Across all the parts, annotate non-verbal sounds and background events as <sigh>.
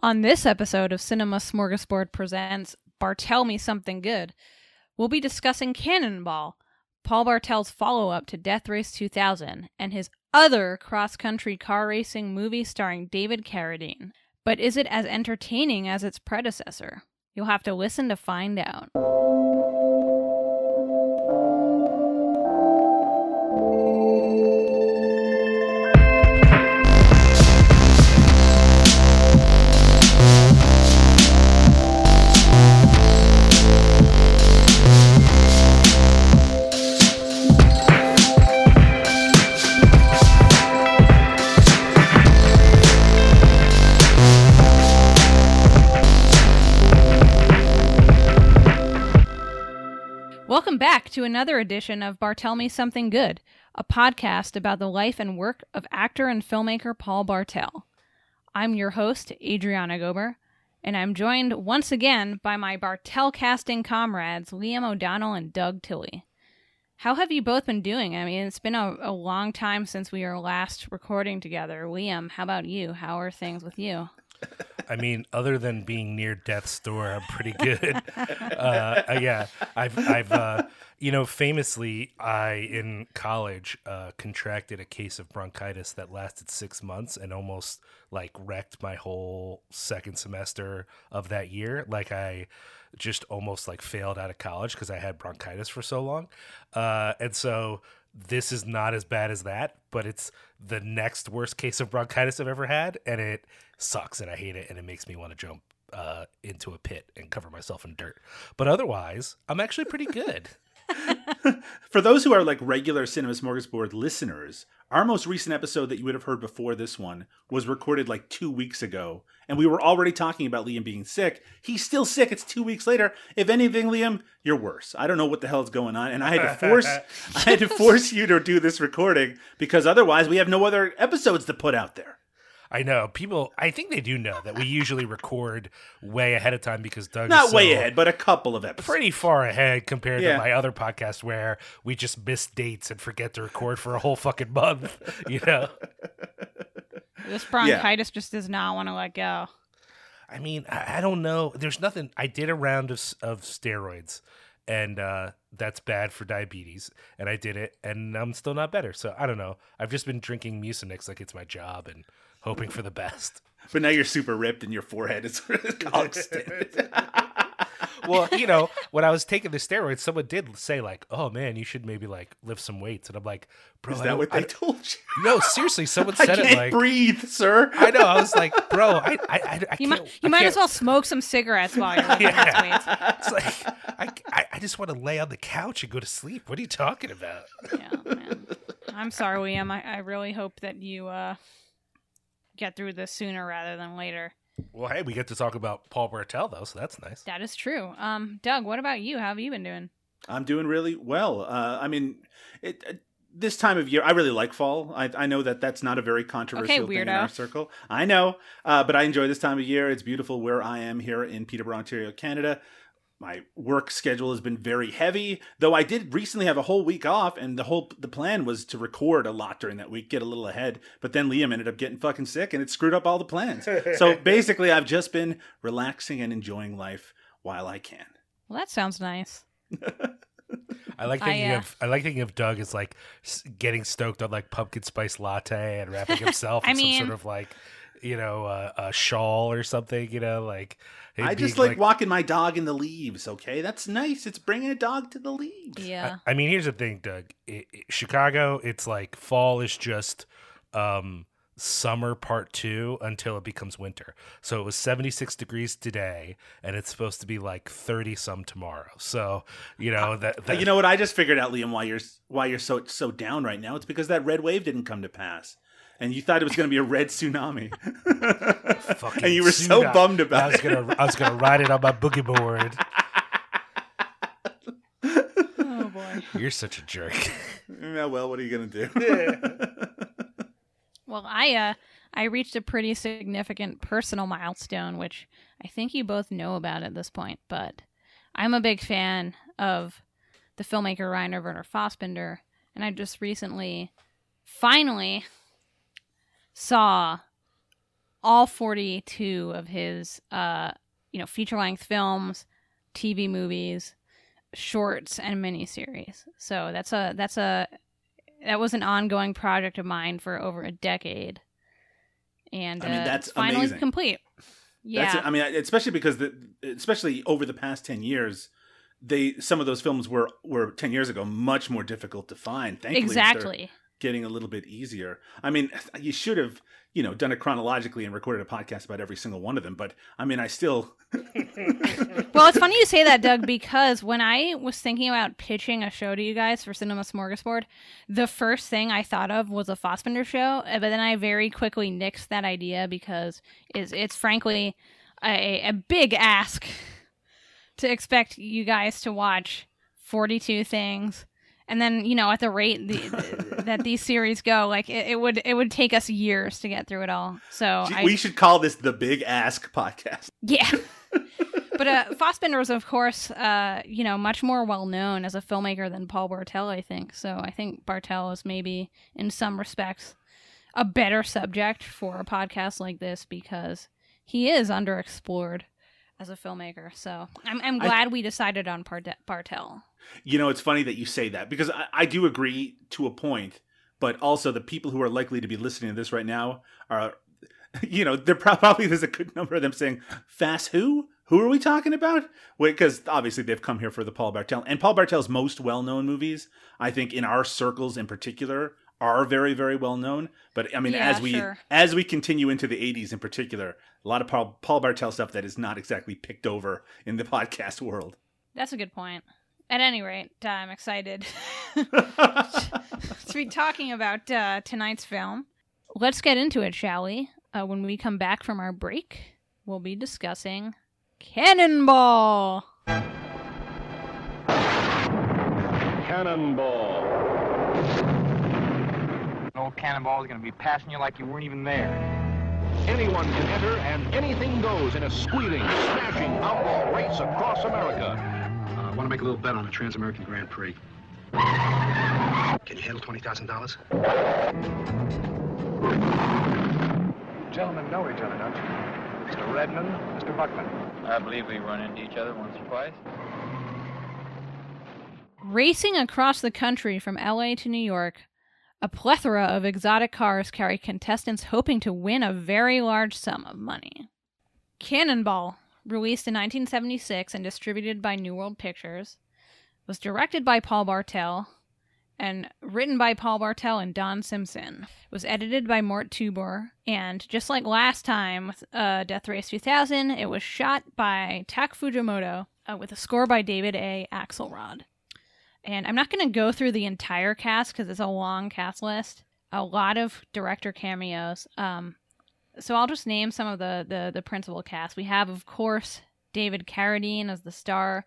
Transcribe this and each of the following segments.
On this episode of Cinema Smorgasbord Presents Bartel Me Something Good, we'll be discussing Cannonball, Paul Bartel's follow up to Death Race 2000, and his other cross country car racing movie starring David Carradine. But is it as entertaining as its predecessor? You'll have to listen to find out. Welcome back to another edition of Bartel Me Something Good, a podcast about the life and work of actor and filmmaker Paul Bartel. I'm your host, Adriana Gober, and I'm joined once again by my Bartel casting comrades, Liam O'Donnell and Doug Tilley. How have you both been doing? I mean, it's been a, a long time since we were last recording together. Liam, how about you? How are things with you? I mean, other than being near death's door, I'm pretty good. <laughs> uh, uh, yeah, I've, I've, uh, you know, famously, I in college uh, contracted a case of bronchitis that lasted six months and almost like wrecked my whole second semester of that year. Like I just almost like failed out of college because I had bronchitis for so long, uh, and so this is not as bad as that, but it's the next worst case of bronchitis I've ever had, and it sucks and I hate it, and it makes me want to jump uh, into a pit and cover myself in dirt. But otherwise, I'm actually pretty good. <laughs> For those who are like regular Cinema Smorgasbord listeners, our most recent episode that you would have heard before this one was recorded like two weeks ago, and we were already talking about Liam being sick. He's still sick. It's two weeks later. If anything, Liam, you're worse. I don't know what the hell's going on, and I had to force <laughs> I had to force you to do this recording because otherwise we have no other episodes to put out there. I know people. I think they do know that we usually record way ahead of time because Doug Not is way so ahead, but a couple of episodes. pretty far ahead compared Yeah. to my other podcast where we just miss dates and forget to record for a whole fucking month. <laughs> You know. This bronchitis just does not want to let go. I mean, I, I don't know. There's nothing. I did a round of of steroids, and uh, that's bad for diabetes. And I did it, and I'm still not better. So I don't know. I've just been drinking Mucinex like it's my job and hoping for the best. <laughs> But now you're super ripped and your forehead is <laughs> all <laughs> extended. Well, you know, when I was taking the steroids, someone did say like, "Oh man, you should maybe like lift some weights," and I'm like, "Bro, Is I that don't- what they I- told you? no, seriously." Someone I said can't it like, breathe, sir. I know. I was like, "Bro, I, I, I, I You can't." might, I you might can't- as well smoke some cigarettes while you're lifting Yeah. those weights. It's like I, I, I just want to lay on the couch and go to sleep. What are you talking about? Yeah, man. I'm sorry, Liam. I, I really hope that you uh, get through this sooner rather than later. Well, hey, we get to talk about Paul Bartel though, so that's nice. That is true. Um, Doug, what about you? How have you been doing? I'm doing really well. Uh, I mean, it, uh, this time of year, I really like fall. I, I know that that's not a very controversial thing in our circle. I know, uh, but I enjoy this time of year. It's beautiful where I am here in Peterborough, Ontario, Canada. My work schedule has been very heavy, though I did recently have a whole week off, and the whole the plan was to record a lot during that week, get a little ahead. But then Liam ended up getting fucking sick, and it screwed up all the plans. so <laughs> basically, I've just been relaxing and enjoying life while I can. Well, that sounds nice. <laughs> I like I, thinking uh, of I like thinking of Doug as like getting stoked on like pumpkin spice latte and wrapping himself <laughs> I in mean- some sort of like you know uh, a shawl or something. You know, like it I just being, like, walking my dog in the leaves. Okay, that's nice. It's bringing a dog to the leaves. Yeah. I, I mean, here's the thing, Doug. It, it- Chicago, it's like fall is just um, summer part two until it becomes winter. So it was 76 degrees today, and it's supposed to be like 30 some tomorrow. So you know that, Uh, that you know what? I just figured out, Liam, why you're why you're so so down right now. It's because that red wave didn't come to pass, and you thought it was going to be a red tsunami, <laughs> fucking and you were so tsunami. bummed I about was it. gonna I was gonna ride it on my boogie board. Oh boy. You're such a jerk. <laughs> yeah, well, what are you going to do? Well, I uh I reached a pretty significant personal milestone, which I think you both know about at this point, but I'm a big fan of the filmmaker Rainer Werner Fassbinder, and I just recently finally saw all 42 of his uh you know feature length films, TV movies, shorts and miniseries. So that's a that's a that was an ongoing project of mine for over a decade. And I mean, uh, that's finally amazing. complete. Yeah. That's. I mean, especially because the, especially over the past ten years, they some of those films were were ten years ago much more difficult to find. Thankfully, exactly. Getting a little bit easier. I mean, <laughs> you should have you know done it chronologically and recorded a podcast about every single one of them. But I mean, I still <laughs> Well, it's funny you say that, Doug, because when I was thinking about pitching a show to you guys for Cinema Smorgasbord, the first thing I thought of was a Fassbinder show, uh, but then I very quickly nixed that idea because it's, it's frankly a, a big ask <laughs> to expect you guys to watch 42 things. And then, you know, at the rate the, <laughs> that these series go, like it, it would it would take us years to get through it all. So I, we should call this the Big Ask Podcast. yeah. <laughs> but uh, Fassbinder was, of course, uh, you know, much more well known as a filmmaker than Paul Bartel, I think. So I think Bartel is maybe, in some respects, a better subject for a podcast like this because he is underexplored as a filmmaker. So I'm, I'm I- glad we decided on Parte- Bartel. You know, it's funny that you say that because I, I do agree to a point, but also the people who are likely to be listening to this right now are, <laughs> you know, there probably there's a good number of them saying, "Fast who? Who are we talking about?" Because obviously they've come here for the Paul Bartel and Paul Bartel's most well-known movies, I think, in our circles in particular, are very very well known. But I mean, Yeah, as we sure. as we continue into the '80s in particular, a lot of Paul, Paul Bartel stuff that is not exactly picked over in the <laughs> podcast world. That's a good point. At any rate, uh, I'm excited <laughs> to be talking about uh, tonight's film. Let's get into it, shall we? Uh, when we come back from our break, we'll be discussing Cannonball. Cannonball. old cannonball is going to be passing you like you weren't even there. Anyone can enter and anything goes in a squealing, smashing outlaw race across America. I want to make a little bet on the Trans-American Grand Prix. Can you handle $20,000? Gentlemen know each other, don't you? Mr. Redman, Mr. Buckman. I believe we run into each other once or twice. Racing across the country from LA to New York, a plethora of exotic cars carry contestants hoping to win a very large sum of money. Cannonball, released in 1976 and distributed by New World Pictures, was directed by Paul Bartel and written by Paul Bartel and Don Simpson. It was edited by Mort Tubor, and just like last time with uh, Death Race 2000, it was shot by Tak Fujimoto uh, with a score by David A. Axelrod. And I'm not going to go through the entire cast because it's a long cast list. A lot of director cameos. Um, so I'll just name some of the, the the principal cast. We have, of course, David Carradine as the star.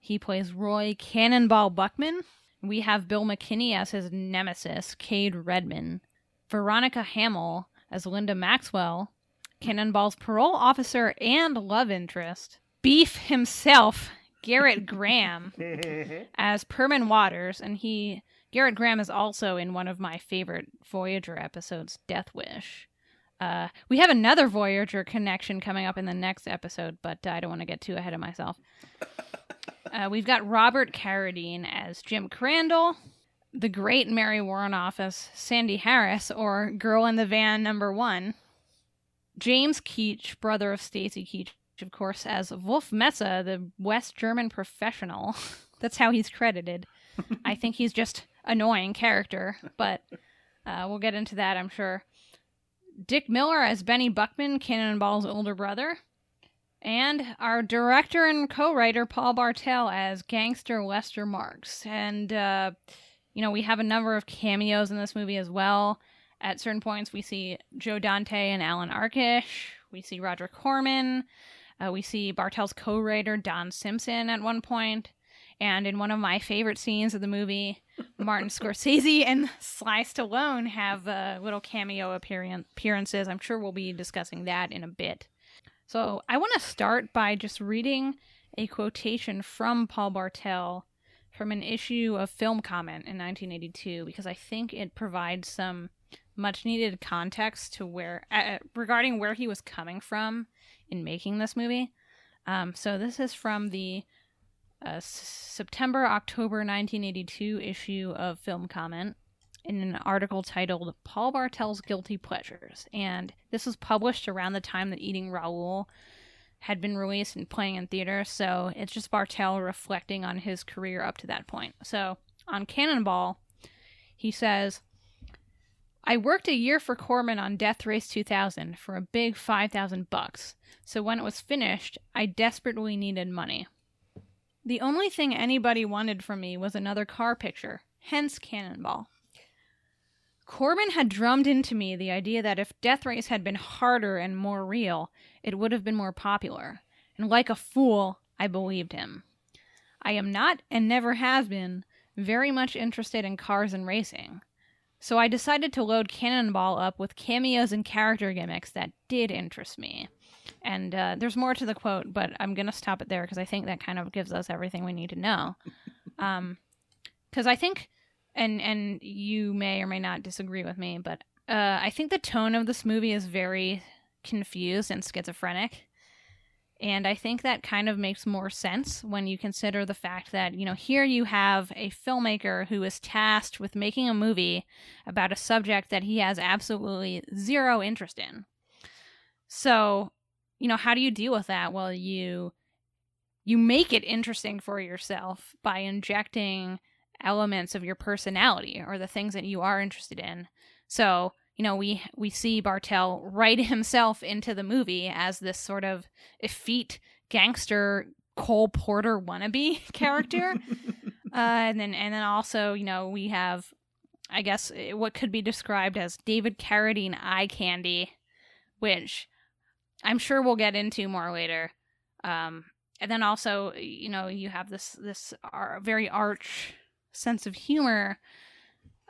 He plays Coy Cannonball Buckman. We have Bill McKinney as his nemesis, Cade Redman. Veronica Hamel as Linda Maxwell. Cannonball's parole officer and love interest. Beef himself, Gerrit <laughs> Graham <laughs> as Perman Waters, and he Gerrit Graham is also in one of my favorite Voyager episodes, Death Wish. Uh, we have another Voyager connection coming up in the next episode, but I don't want to get too ahead of myself. <laughs> Uh, we've got Robert Carradine as Jim Crandall, the great Mary Woronov as Sandy Harris, or Girl in the Van number one. James Keach, brother of Stacy Keach, of course, as Wolf Messer, the West German professional. <laughs> That's how he's credited. <laughs> I think he's just annoying character, but uh, we'll get into that, I'm sure. Dick Miller as Benny Buckman, Cannonball's older brother. And our director and co-writer Paul Bartel as gangster Lester Marks. And uh, you know, we have a number of cameos in this movie as well. At certain points, we see Joe Dante and Allan Arkush. We see Roger Corman. Uh, we see Bartel's co-writer Don Simpson at one point. And in one of my favorite scenes of the movie, Martin Scorsese and Sly Stallone have uh, little cameo appearances. I'm sure we'll be discussing that in a bit. So I want to start by just reading a quotation from Paul Bartel from an issue of Film Comment in 1982 because I think it provides some much needed context to where uh, regarding where he was coming from in making this movie. Um, so this is from the uh, September October 1982 issue of Film Comment in an article titled Paul Bartel's Guilty Pleasures. And this was published around the time that Eating Raoul had been released and playing in theaters. So it's just Bartel reflecting on his career up to that point. So on Cannonball, he says, I worked a year for Corman on Death Race 2000 for a big 5000 bucks. So when it was finished, I desperately needed money. The only thing anybody wanted from me was another car picture, hence Cannonball. Corman had drummed into me the idea that if Death Race had been harder and more real, it would have been more popular. And like a fool, I believed him. I am not, and never has been, very much interested in cars and racing. So I decided to load Cannonball up with cameos and character gimmicks that did interest me. And uh, there's more to the quote, but I'm going to stop it there because I think that kind of gives us everything we need to know. Because <laughs> um, I think and and you may or may not disagree with me, but uh, I think the tone of this movie is very confused and schizophrenic. And I think that kind of makes more sense when you consider the fact that, you know, here you have a filmmaker who is tasked with making a movie about a subject that he has absolutely zero interest in. So, you know, how do you deal with that? Well, you you make it interesting for yourself by injecting elements of your personality or the things that you are interested in. So, you know, we we see Bartel write <laughs> himself into the movie as this sort of effete gangster Cole Porter wannabe <laughs> character. <laughs> uh, and then and then also, you know, we have I guess eh, what could be described as David Carradine eye candy, which I'm sure we'll get into more later. Um, and then also, you know, you have this this very arch sense of humor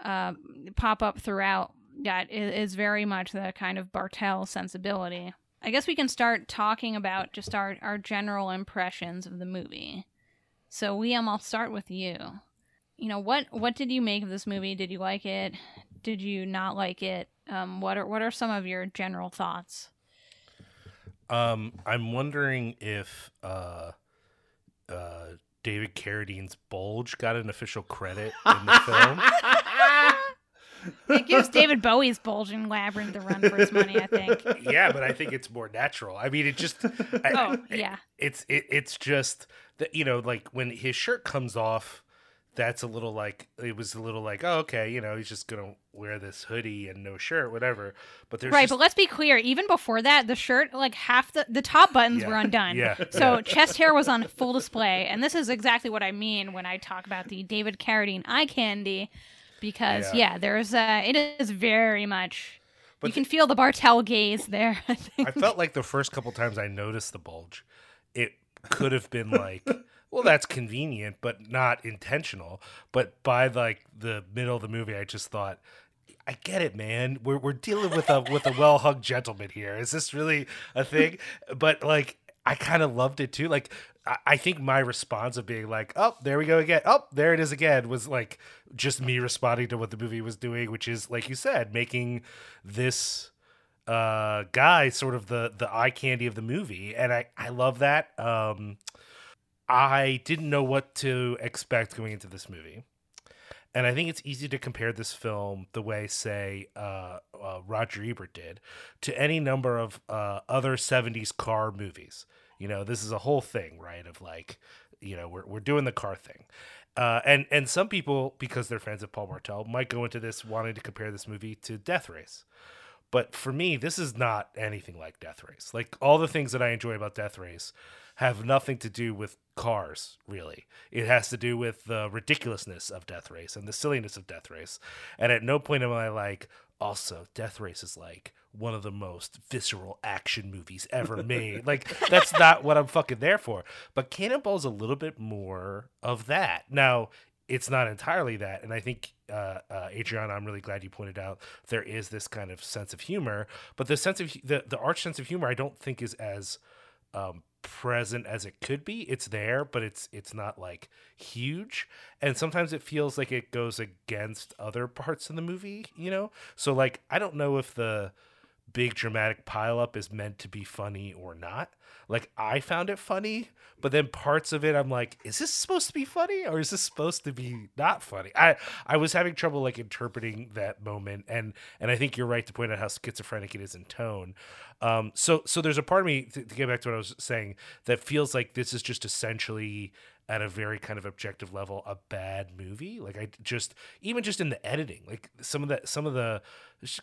uh, pop up throughout that is, very much the kind of Bartel sensibility. I guess we can start talking about just our, our general impressions of the movie. So, Liam, I'll start with you. You know what what did you make of this movie? Did you like it? Did you not like it? Um, what are what are some of your general thoughts? Um, I'm wondering if uh, uh, David Carradine's bulge got an official credit in the film. <laughs> it gives David Bowie's bulging labyrinth the run for his money. I think. <laughs> Yeah, but I think it's more natural. I mean, it just. I, oh yeah. It's it, it's just that you know, like when his shirt comes off that's a little like it was a little like oh okay you know he's just gonna wear this hoodie and no shirt whatever. But there's right just... but let's be clear even before that the shirt like half the the top buttons yeah. were undone. Yeah. So chest hair was on full display and this is exactly what i mean when i talk about the david carradine eye candy because yeah, yeah there's uh it is very much but you can feel the bartel gaze there <laughs> i think. i felt like the first couple times i noticed the bulge it could have been like <laughs> well, that's convenient, but not intentional. But by like the middle of the movie, I just thought, I get it, man. We're we're dealing with a with a well hugged gentleman here. Is this really a thing? But like, I kind of loved it too. Like, I, I think my response of being like, "Oh, there we go again. Oh, there it is again," was like just me responding to what the movie was doing, which is like you said, making this uh guy sort of the the eye candy of the movie and i i love that um I didn't know what to expect going into this movie. And I think it's easy to compare this film the way, say, uh, uh, Roger Ebert did to any number of uh, other 70s car movies. You know, this is a whole thing, right? Of like, you know, we're, we're doing the car thing. Uh, and, and some people, because they're fans of Paul Bartel, might go into this wanting to compare this movie to Death Race. But for me, this is not anything like Death Race. Like all the things that I enjoy about Death Race have nothing to do with cars, really. It has to do with the ridiculousness of Death Race and the silliness of Death Race. And at no point am I like, also, Death Race is like one of the most visceral action movies ever <laughs> made. like, that's not what I'm fucking there for. But Cannonball's a little bit more of that. Now, it's not entirely that. And I think, uh, uh, Adriana, I'm really glad you pointed out there is this kind of sense of humor. But the sense of the, the arch sense of humor, I don't think is as um, present as it could be. It's there, but it's it's not like huge. And sometimes it feels like it goes against other parts of the movie, you know? So like I don't know if the big dramatic pileup is meant to be funny or not. Like I found it funny, but then parts of it I'm like, is this supposed to be funny or is this supposed to be not funny? I I was having trouble like interpreting that moment and and I think you're right to point out how schizophrenic it is in tone. Um so so there's a part of me to, to get back to what I was saying that feels like this is just essentially at a very kind of objective level a bad movie? Like i just even just in the editing like some of the some of the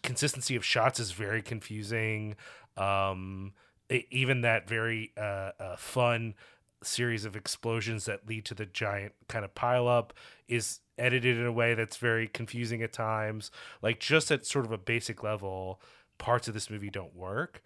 consistency of shots is very confusing. Um e- even that very uh, uh fun series of explosions that lead to the giant kind of pile up is edited in a way that's very confusing at times. Like just at sort of a basic level parts of this movie don't work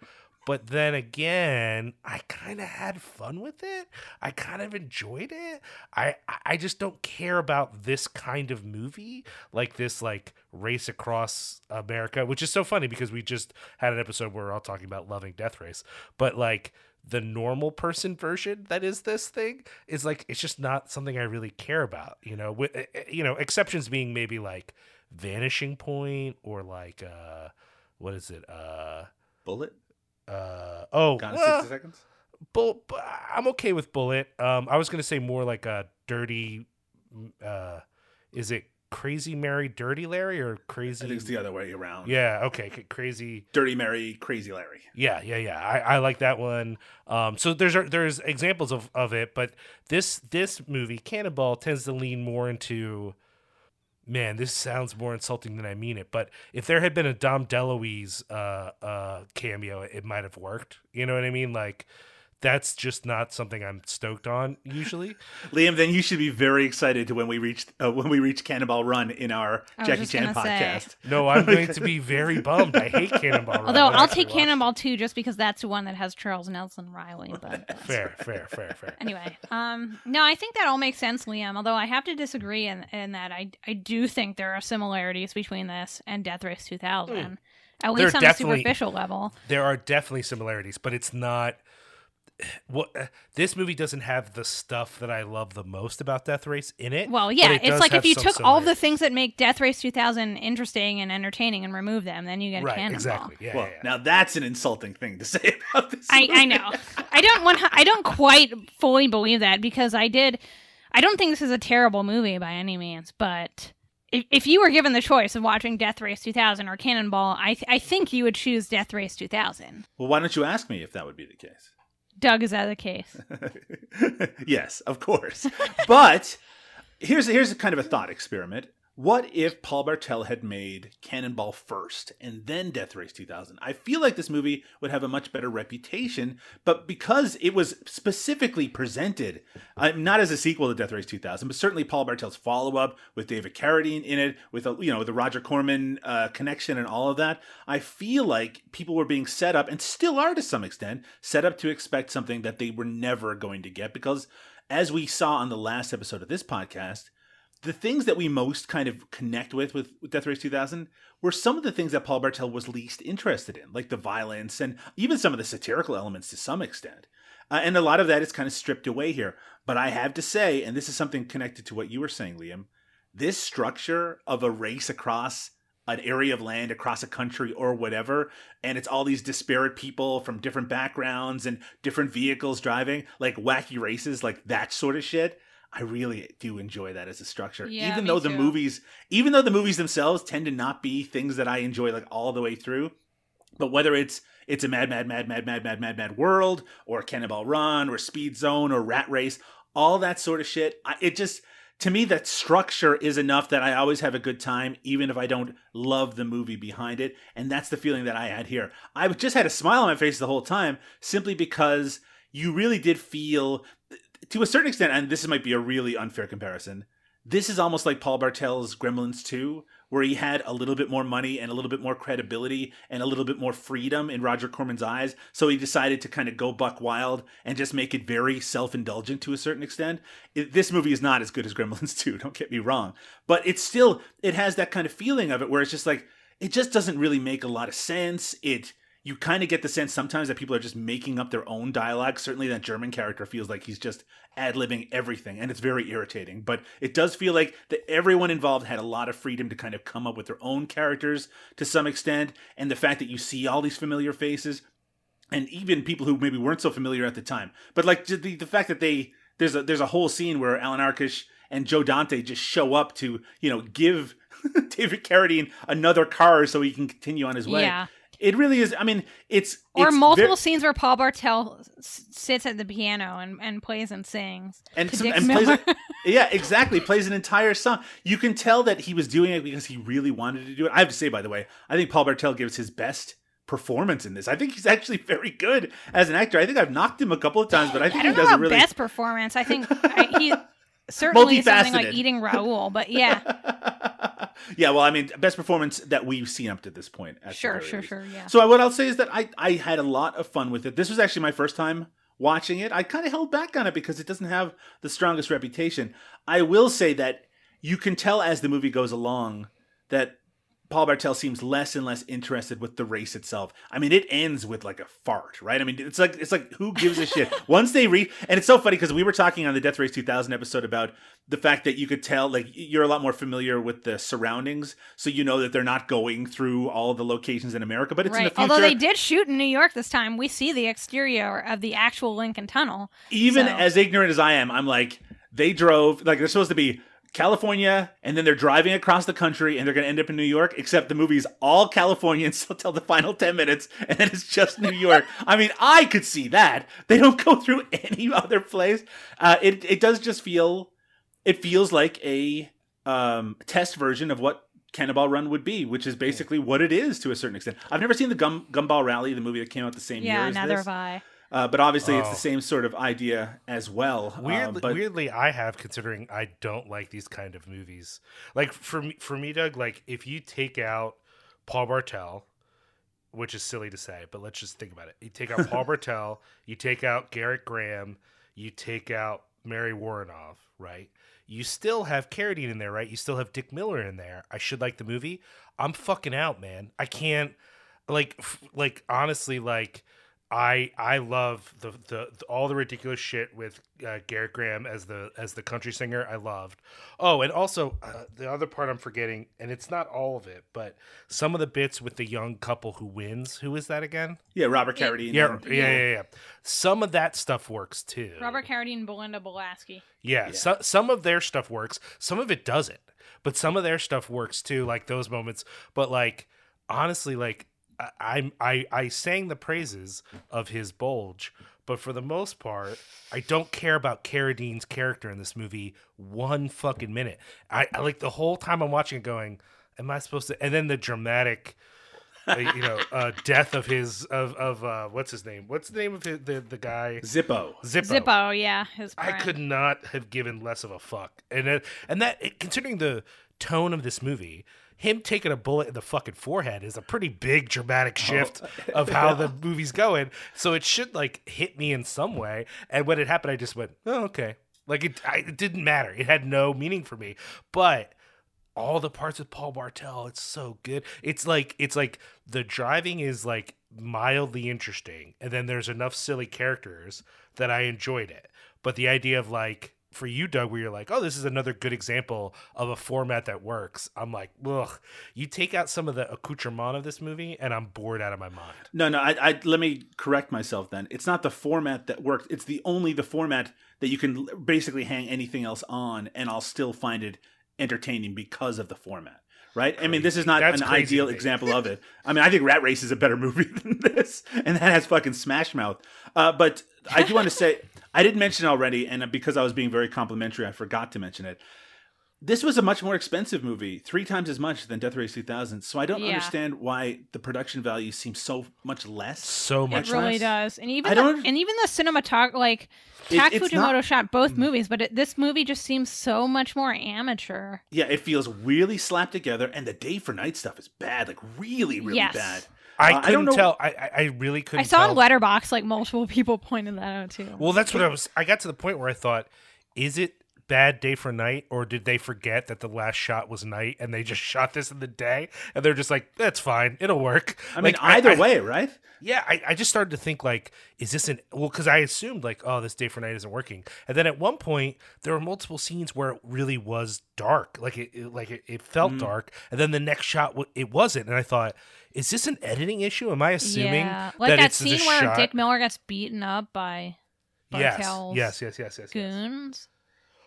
but then again, I kind of had fun with it. I kind of enjoyed it. I I just don't care about this kind of movie, like this like race across America, which is so funny because we just had an episode where we're all talking about loving Death Race, but like the normal person version that is this thing is like it's just not something I really care about, you know. With you know, exceptions being maybe like Vanishing Point or like uh what is it? Uh Bullitt. Uh oh Gone in well, 60 seconds. Bull, I'm okay with Bullitt. Um, I was gonna say more like a dirty. mm, Uh, is it Crazy Mary, Dirty Larry, or I Crazy? think it's the other way around. Yeah. Okay. Crazy. Dirty Mary, Crazy Larry. Yeah. Yeah. Yeah. I, I like that one. Um, so there's there's examples of, of it, but this this movie Cannonball tends to lean more into. Man, this sounds more insulting than I mean it. But if there had been a Dom DeLuise uh, uh, cameo, it might have worked. You know what I mean? Like, that's just not something I'm stoked on usually. <laughs> Liam, then you should be very excited to when we reach uh, when we reach Cannonball Run in our Jackie Chan gonna say. podcast. No, I'm going to be <laughs> very bummed. I hate Cannonball Run. Although I I'll take Cannonball 2 just because that's the one that has Charles Nelson Reilly. But <laughs> it. Fair, fair, fair, fair. anyway, um, no, I think that all makes sense, Liam. Although I have to disagree in, in that I I do think there are similarities between this and Death Race 2000, at Hmm. Least on a superficial level. There are definitely similarities, but it's not. What uh, this movie doesn't have the stuff that I love the most about Death Race in it. Well, yeah, it it's like if you some took all the things that make Death Race 2000 interesting and entertaining and remove them, then you get a right, Cannonball. exactly. Yeah, Well, yeah, yeah. now that's an insulting thing to <laughs> say about this. I, I know. I don't want. I don't quite fully believe that because I did. I don't think this is a terrible movie by any means, but if, if you were given the choice of watching Death Race 2000 or Cannonball, I th- I think you would choose Death Race 2000. Well, why don't you ask me if that would be the case? Doug, is that the case? <laughs> yes, of course. But here's here's a kind of a thought experiment. What if Paul Bartel had made Cannonball first and then Death Race 2000? I feel like this movie would have a much better reputation, but because it was specifically presented, uh, not as a sequel to Death Race 2000, but certainly Paul Bartel's follow up with David Carradine in it, with a, you know the Roger Corman uh, connection and all of that. I feel like people were being set up, and still are to some extent, set up to expect something that they were never going to get because as we saw on the last episode of this podcast, the things that we most kind of connect with with, Death Race 2000 were some of the things that Paul Bartel was least interested in, like the violence and even some of the satirical elements to some extent. Uh, and a lot of that is kind of stripped away here. But I have to say, and this is something connected to what you were saying, Liam, this structure of a race across an area of land across a country or whatever and it's all these disparate people from different backgrounds and different vehicles driving like wacky races like that sort of shit i really do enjoy that as a structure Yeah, even though the too. movies even though the movies themselves tend to not be things that i enjoy like all the way through but whether it's it's a mad, mad, mad, mad, mad, mad, mad, mad world, or Cannonball Run, or Speed Zone, or Rat Race, all that sort of shit, I, it just to me that structure is enough that I always have a good time, even if I don't love the movie behind it. And that's the feeling that I had here. I just had a smile on my face the whole time, simply because you really did feel, to a certain extent, and this might be a really unfair comparison. This is almost like Paul Bartel's Gremlins 2, where he had a little bit more money and a little bit more credibility and a little bit more freedom in Roger Corman's eyes. So he decided to kind of go buck wild and just make it very self indulgent to a certain extent. It, this movie is not as good as Gremlins 2, <laughs> don't get me wrong. But it's still, it has that kind of feeling of it where it's just like, it just doesn't really make a lot of sense. It, you kind of get the sense sometimes that people are just making up their own dialogue. Certainly, that German character feels like he's just ad libbing everything, and it's very irritating. But it does feel like that everyone involved had a lot of freedom to kind of come up with their own characters to some extent, and the fact that you see all these familiar faces, and even people who maybe weren't so familiar at the time. But like the the fact that they there's a there's a whole scene where Allan Arkush and Joe Dante just show up to you know give <laughs> David Carradine another car so he can continue on his way. Yeah. It really is. I mean, it's Or it's multiple ver- scenes where Paul Bartel s- sits at the piano and, and plays and sings. and, some, and plays it, <laughs> yeah, exactly. Plays an entire song. You can tell that he was doing it because he really wanted to do it. I have to say, by the way, I think Paul Bartel gives his best performance in this. I think he's actually very good as an actor. I think I've knocked him a couple of times, but I I think don't he does a really best performance. I think I, he <laughs> certainly something like eating Raoul, but yeah, <laughs> yeah, well, I mean, best performance that we've seen up to this point. sure, sure, least. sure, yeah. So what I'll say is that I I had a lot of fun with it. This was actually my first time watching it. I kind of held back on it because it doesn't have the strongest reputation. I will say that you can tell as the movie goes along that Paul Bartel seems less and less interested with the race itself. I mean, it ends with like a fart, right? I mean, it's like it's like who gives a shit <laughs> once they read. And it's so funny because we were talking on the Death Race 2000 episode about the fact that you could tell like you're a lot more familiar with the surroundings, so you know that they're not going through all the locations in America, but it's in the Right. future. Although they did shoot in New York this time, we see the exterior of the actual Lincoln Tunnel. even So- as ignorant as I am, I'm like, they drove like they're supposed to be California, and then they're driving across the country, and they're going to end up in New York. Except the movie's all California until <laughs> the final ten minutes, and then it's just New York. I mean, I could see that they don't go through <laughs> any other place. Uh, it it does just feel, it feels like a um, test version of what Cannonball Run would be, which is basically what it is to a certain extent. I've never seen the Gum Gumball Rally, the movie that came out the same year Yeah, neither this. have I. Uh, but obviously, it's Oh. the same sort of idea as well. Uh, Weirdly, but weirdly, I have considering I don't like these kind of movies. Like for me, for me, Doug. Like if you take out Paul Bartel, which is silly to say, but let's just think about it. You take out Paul <laughs> Bartel, you take out Gerrit Graham, you take out Mary Woronov, right? You still have Carradine in there, right? You still have Dick Miller in there. I should like the movie. I'm fucking out, man. I can't like f- like honestly like I I love the, the, the all the ridiculous shit with uh, Gerrit Graham as the as the country singer. I loved. Oh, and also uh, the other part I'm forgetting, and it's not all of it, but some of the bits with the young couple who wins. Who is that again? yeah, Robert Carradine. Yeah, and- yeah, yeah, yeah. Some of that stuff works too. Robert Carradine and Belinda Balaski. Yeah, So, some of their stuff works, some of it doesn't. But some of their stuff works too, like those moments. But like honestly, like I, I'm I I sang the praises of his bulge, but for the most part, I don't care about Carradine's character in this movie one fucking minute. I, I like the whole time I'm watching it, going, "Am I supposed to?" And then the dramatic. uh, you know, uh, death of his of of uh, what's his name? What's the name of his, the the guy? Zippo. Zippo. Zippo, yeah, his I could not have given less of a fuck. And it, and that considering the tone of this movie, him taking a bullet in the fucking forehead is a pretty big dramatic oh. shift of <laughs> how the movie's going. So it should like hit me in some way. And when it happened, I just went, "Oh, okay." Like it, I, it didn't matter. It had no meaning for me. But all the parts with Paul Bartel, it's so good. It's like it's like the driving is like mildly interesting, and then there's enough silly characters that I enjoyed it. But the idea of like for you, Doug, where you're like, oh, this is another good example of a format that works. I'm like, ugh. You take out some of the accoutrement of this movie, and I'm bored out of my mind. No, no. I, I let me correct myself. Then it's not the format that works. It's the only the format that you can basically hang anything else on, and I'll still find it entertaining because of the format. Right? I mean, this is not That's an ideal example of it. I mean, I think Rat Race is a better movie <laughs> than this, and that has fucking Smash Mouth. Uh, but I do want to say, I didn't mention it already, and because I was being very complimentary, I forgot to mention it. This was a much more expensive movie, three times as much than Death Race 2000. So I don't Yeah. understand why the production value seems so much less. So It much. really less. does, and even the, don't- and even the cinematog like Tak it's Fujimoto not- shot both Mm. movies, but it, this movie just seems so much more amateur. Yeah, it feels really slapped together, and the day for night stuff is bad, like really, really Yes. bad. I Uh, I couldn't don't know- tell. I, I I really couldn't. I saw tell. on Letterboxd like multiple people pointed that out too. Well, that's what I was. I got to the point where I thought, is it bad day for night, or did they forget that the last shot was night and they just <laughs> shot this in the day and they're just like, that's fine, it'll work. I mean, Like, either I- way, right? Yeah, I, I just started to think like, is this an well? Because I assumed like, oh, this day for night isn't working, and then at one point there were multiple scenes where it really was dark, like it, it- like it, it felt Mm. dark, and then the next shot it wasn't, and I thought, is this an editing issue? Am I assuming yeah, like that, that, it's the scene where shot? Dick Miller gets beaten up by yes, Bartel's yes, yes, yes, yes, yes. goons.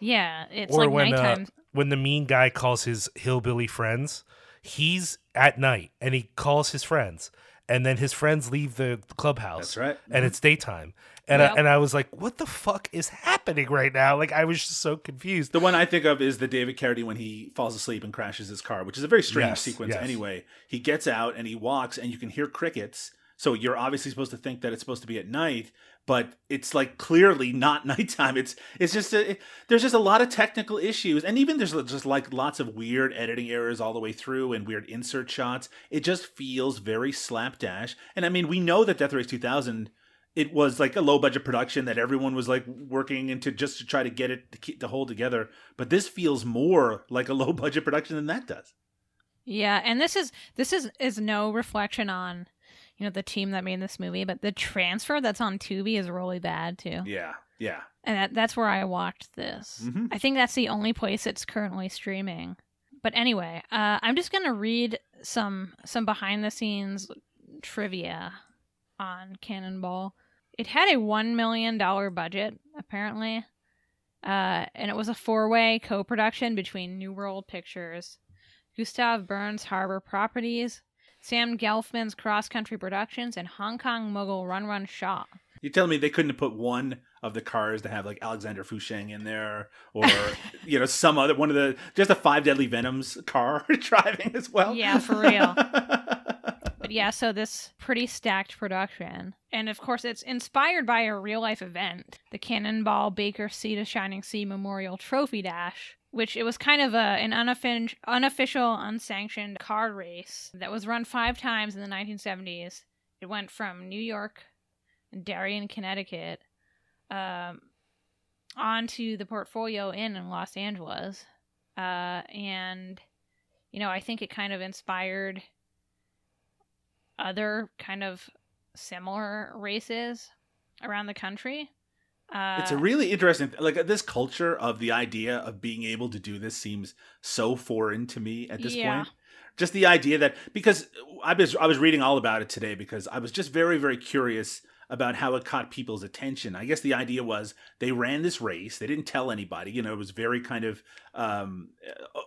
Yeah, it's or like when uh, nighttime. when the mean guy calls his hillbilly friends, he's at night and he calls his friends, and then his friends leave the clubhouse. That's right. and it's daytime. And Yep. I, and I was like, what the fuck is happening right now? Like I was just so confused. The one I think of is the David Carradine when he falls asleep and crashes his car, which is a very strange Yes, sequence yes. anyway. He gets out and he walks and you can hear crickets. So you're obviously supposed to think that it's supposed to be at night, but it's like clearly not <laughs> nighttime. It's it's just a, there's just a lot of technical issues and even there's just like lots of weird editing errors all the way through and weird insert shots. It just feels very slapdash. And I mean, we know that Death Race 2000 it was like a low budget production that everyone was like working into just to try to get it to, keep, to hold together. But this feels more like a <laughs> low budget production than that does. Yeah, and this is this is is no reflection on you know the team that made this movie, but the transfer that's on Tubi is really bad too. Yeah, yeah. And that, that's where I watched this. Mhm. I think that's the only place it's currently streaming. But anyway, uh, I'm just gonna read some some behind the scenes trivia on Cannonball. It had a one million dollar budget apparently, uh, and it was a four way co production between New World Pictures, Gustav Burns Harbor Properties, Sam Gelfman's Cross Country Productions, and Hong Kong mogul Run Run Shaw. You're telling me they couldn't have put one of the cars to have like Alexander Fu Sheng in there, or <laughs> you know some other one of the just a Five Deadly Venoms car <laughs> driving as well. Yeah, for real. <laughs> But yeah, so this pretty stacked production. And of course, it's inspired by a real life event the Cannonball Baker Sea to Shining Sea Memorial Trophy Dash, which it was kind of a, an unofficial, unsanctioned car race that was run five times in the 1970s. It went from New York and Darien, Connecticut, um, on to the Portofino Inn in Los Angeles. Uh, and, you know, I think it kind of inspired other kind of similar races around the country. Uh, it's a really interesting like this culture of the idea of being able to do this seems so foreign to me at this Yeah. point just the idea that because i was i was reading all about it today because i was just very very curious about how it caught people's attention i guess the idea was they ran this race they didn't tell anybody you know it was very kind of um,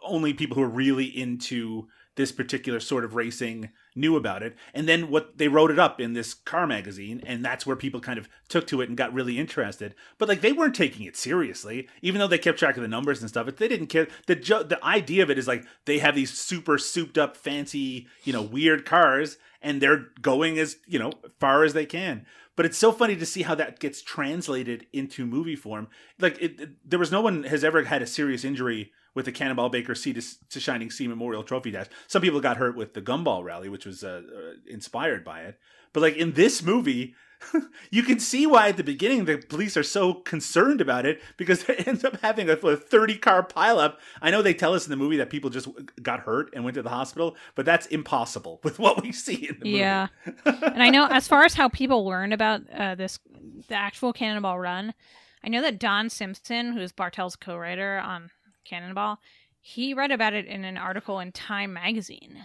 only people who were really into this particular sort of racing knew about it. And then what they wrote it up in this car magazine and that's where people kind of took to it and got really interested. But like they weren't taking it seriously. Even though they kept track of the numbers and stuff but they didn't care. The jo- the idea of it is like they have these super souped up fancy you know weird cars and they're going as you know far as they can. But it's so funny to see how that gets translated into movie form. Like it, it- there was no one has ever had a serious injury with the Cannonball Baker Sea to, to Shining Sea Memorial Trophy Dash. Some people got hurt with the Gumball Rally, which was uh, uh, inspired by it. But like in this movie, <laughs> you can see why at the beginning the police are so concerned about it because <laughs> it ends up having a, a 30 car pileup. I know they tell us in the movie that people just got hurt and went to the hospital, but that's impossible <laughs> with what we see in the movie. Yeah. and I know as far as how people learn about uh, this, the actual Cannonball Run, I know that Don Simpson, who's Bartel's co-writer on Cannonball, he read about it in an article in Time magazine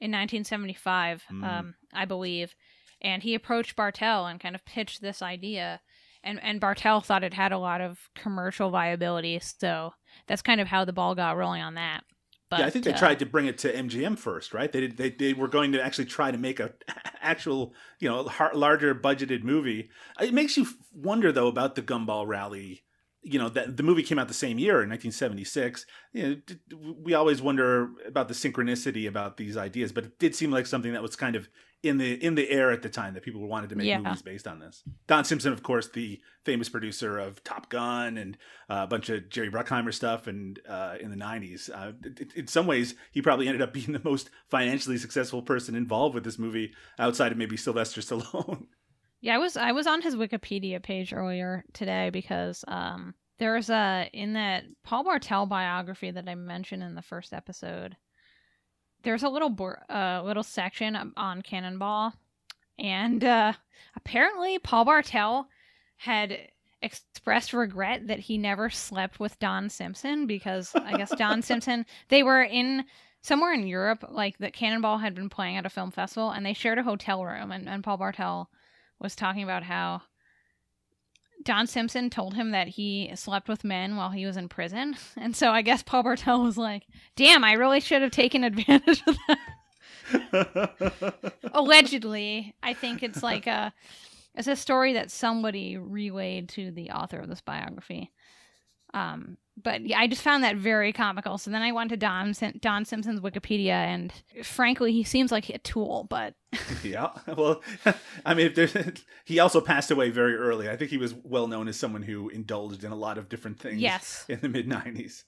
in 1975, Mm. um, I believe, and he approached Bartel and kind of pitched this idea. And, and Bartel thought it had a lot of commercial viability, so that's kind of how the ball got rolling on that. But, yeah, I think they uh, tried to bring it to MGM first, right? They did. They, they were going to actually try to make a <laughs> actual, you know, har- larger budgeted movie. It makes you wonder though about the Gumball Rally. You know, that the movie came out the same year in 1976. You know, we always wonder about the synchronicity about these ideas, but it did seem like something that was kind of in the in the air at the time that people wanted to make Yeah. movies based on this. Don Simpson, of course, the famous producer of Top Gun and uh, a bunch of Jerry Bruckheimer stuff, and uh, in the '90s. Uh, it- in some ways, he probably ended up being the most financially successful person involved with this movie, outside of maybe Sylvester Stallone. <laughs> Yeah, I was I was on his Wikipedia page earlier today because um There's a in that Paul Bartel biography that I mentioned in the first episode. There's a little bor- uh, little section on Cannonball, and uh, apparently Paul Bartel had expressed regret that he never slept with Don Simpson because I guess Don <laughs> Simpson they were in somewhere in Europe like that Cannonball had been playing at a film festival and they shared a hotel room and, and Paul Bartel was talking about how Don Simpson told him that he slept with men while he was in prison. <laughs> And so I guess Paul Bartel was like, damn, I really should have taken advantage of that. <laughs> Allegedly, I think it's like a it's a story that somebody relayed to the author of this biography. Um, but yeah, I just found that very comical. So then I went to Don Don Simpson's Wikipedia, and frankly, he seems like a tool. But <laughs> yeah, well, <laughs> I mean, he also passed away very early. I think he was well known as someone who indulged in a lot of different things. Yes. in the mid '90s.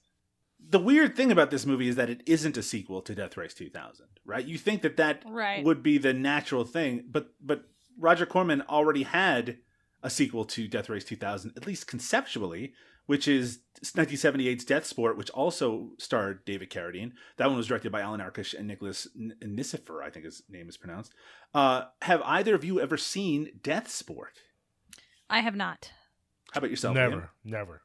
The weird thing about this movie is that it isn't a sequel to Death Race 2000, right? You think that that right. would be the natural thing, but but Roger Corman already had a sequel to Death Race 2000, at least conceptually, which is 1978's Death Sport, which also starred David Carradine. That one was directed by Allan Arkush and Nicholas Niciphor, I think his name is pronounced. Uh, have either of you ever seen Death Sport? I have not. How about yourself? Never, Ian? never.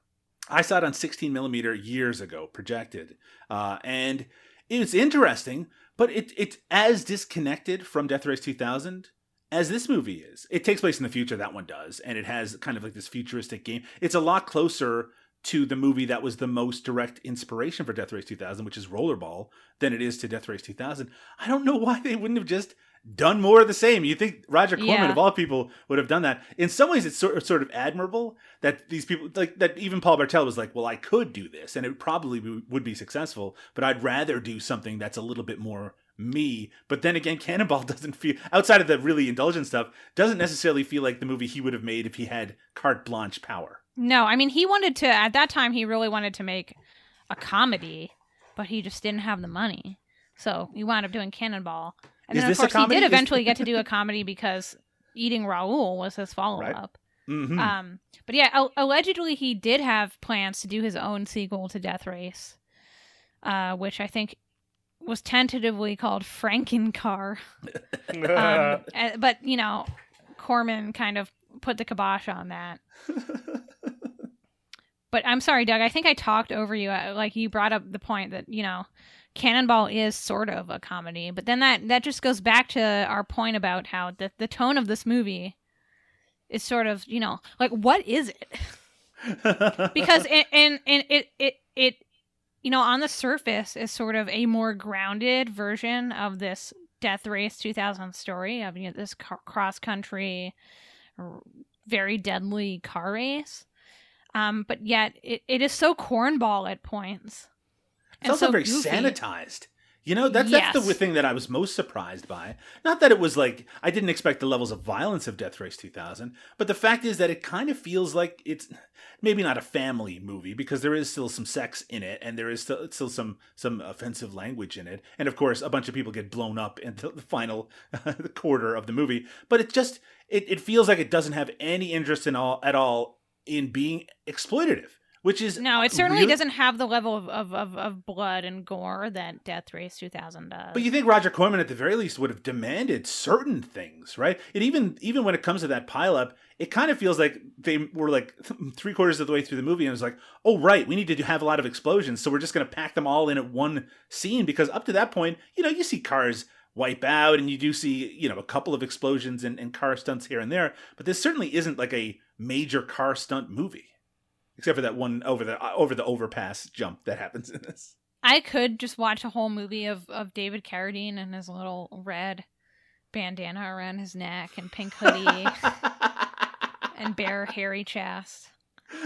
I saw it on 16 millimeter years ago, projected, uh, and it's interesting, but it, it's as disconnected from Death Race 2000 as this movie is. It takes place in the future, that one does, and it has kind of like this futuristic game. It's a lot closer to the movie that was the most direct inspiration for Death Race 2000, which is Rollerball, than it is to Death Race 2000. I don't know <laughs> why they wouldn't have just done more of the same. You think Roger Corman, Yeah. of all people, would have done that? In some ways, it's sort of, sort of admirable that these people, like that, even Paul Bartel was like, "Well, I could do this, and it probably would be successful, but I'd rather do something that's a little bit more." Me but then again cannonball <laughs> doesn't feel outside of the really indulgent stuff doesn't necessarily feel like the movie he would have made if he had carte blanche power No, I mean he wanted to at that time he really wanted to make a comedy, but he just didn't have the money. So he wound up doing Cannonball. And Is then of course he did eventually get to do <laughs> a comedy because Eating Raoul was his follow up. Mhm. Um but yeah, al- allegedly he did have plans to do his own sequel to Death Race. Uh, which I think was tentatively called Frankencar. <laughs> um, uh, but you know, Corman kind of put the kibosh on that. <laughs> but I'm sorry, Doug. I think I talked over you. Like you brought up the point that you know, Cannonball is sort of a comedy, but then that that just goes back to our point about how the the tone of this movie is sort of you know like what is it? <laughs> because in in, in it it it you know on the surface is sort of a more grounded version of this Death Race 2000 story of you know, this car- cross country, r- very deadly car race. Um, but yet it, it is so cornball at points. It's also so very goofy. sanitized. You know, that's that's the thing that I was most surprised by. Not that it was like I didn't expect the levels of violence of Death Race 2000, but the fact is that it kind of feels like it's maybe not a family movie because there is still some sex in it and there is still, still some some offensive language in it, and of course a bunch of people get blown up in the final <laughs> quarter of the movie. But it just it, it feels like it doesn't have any interest in all at all in being exploitative, which is No, it certainly really- doesn't have the level of, of, of, of blood and gore that Death Race 2000 does. But you think Roger Corman at the very least would have demanded certain things, right? It even even when it comes to that pileup, it kind of feels like they were like <laughs> three quarters of the way through the movie and it was like, oh right, we need to have a lot of explosions, so we're just going to pack them all in at one scene because up to that point, you know, you see cars wipe out and you do see you know a couple of explosions and, and car stunts here and there, but this certainly isn't like a major car stunt movie, except for that one over the uh, over the overpass jump that happens in this. I could just watch a whole movie of, of David Carradine and his little red bandana around his neck and pink hoodie <laughs> and bare hairy chest. <laughs>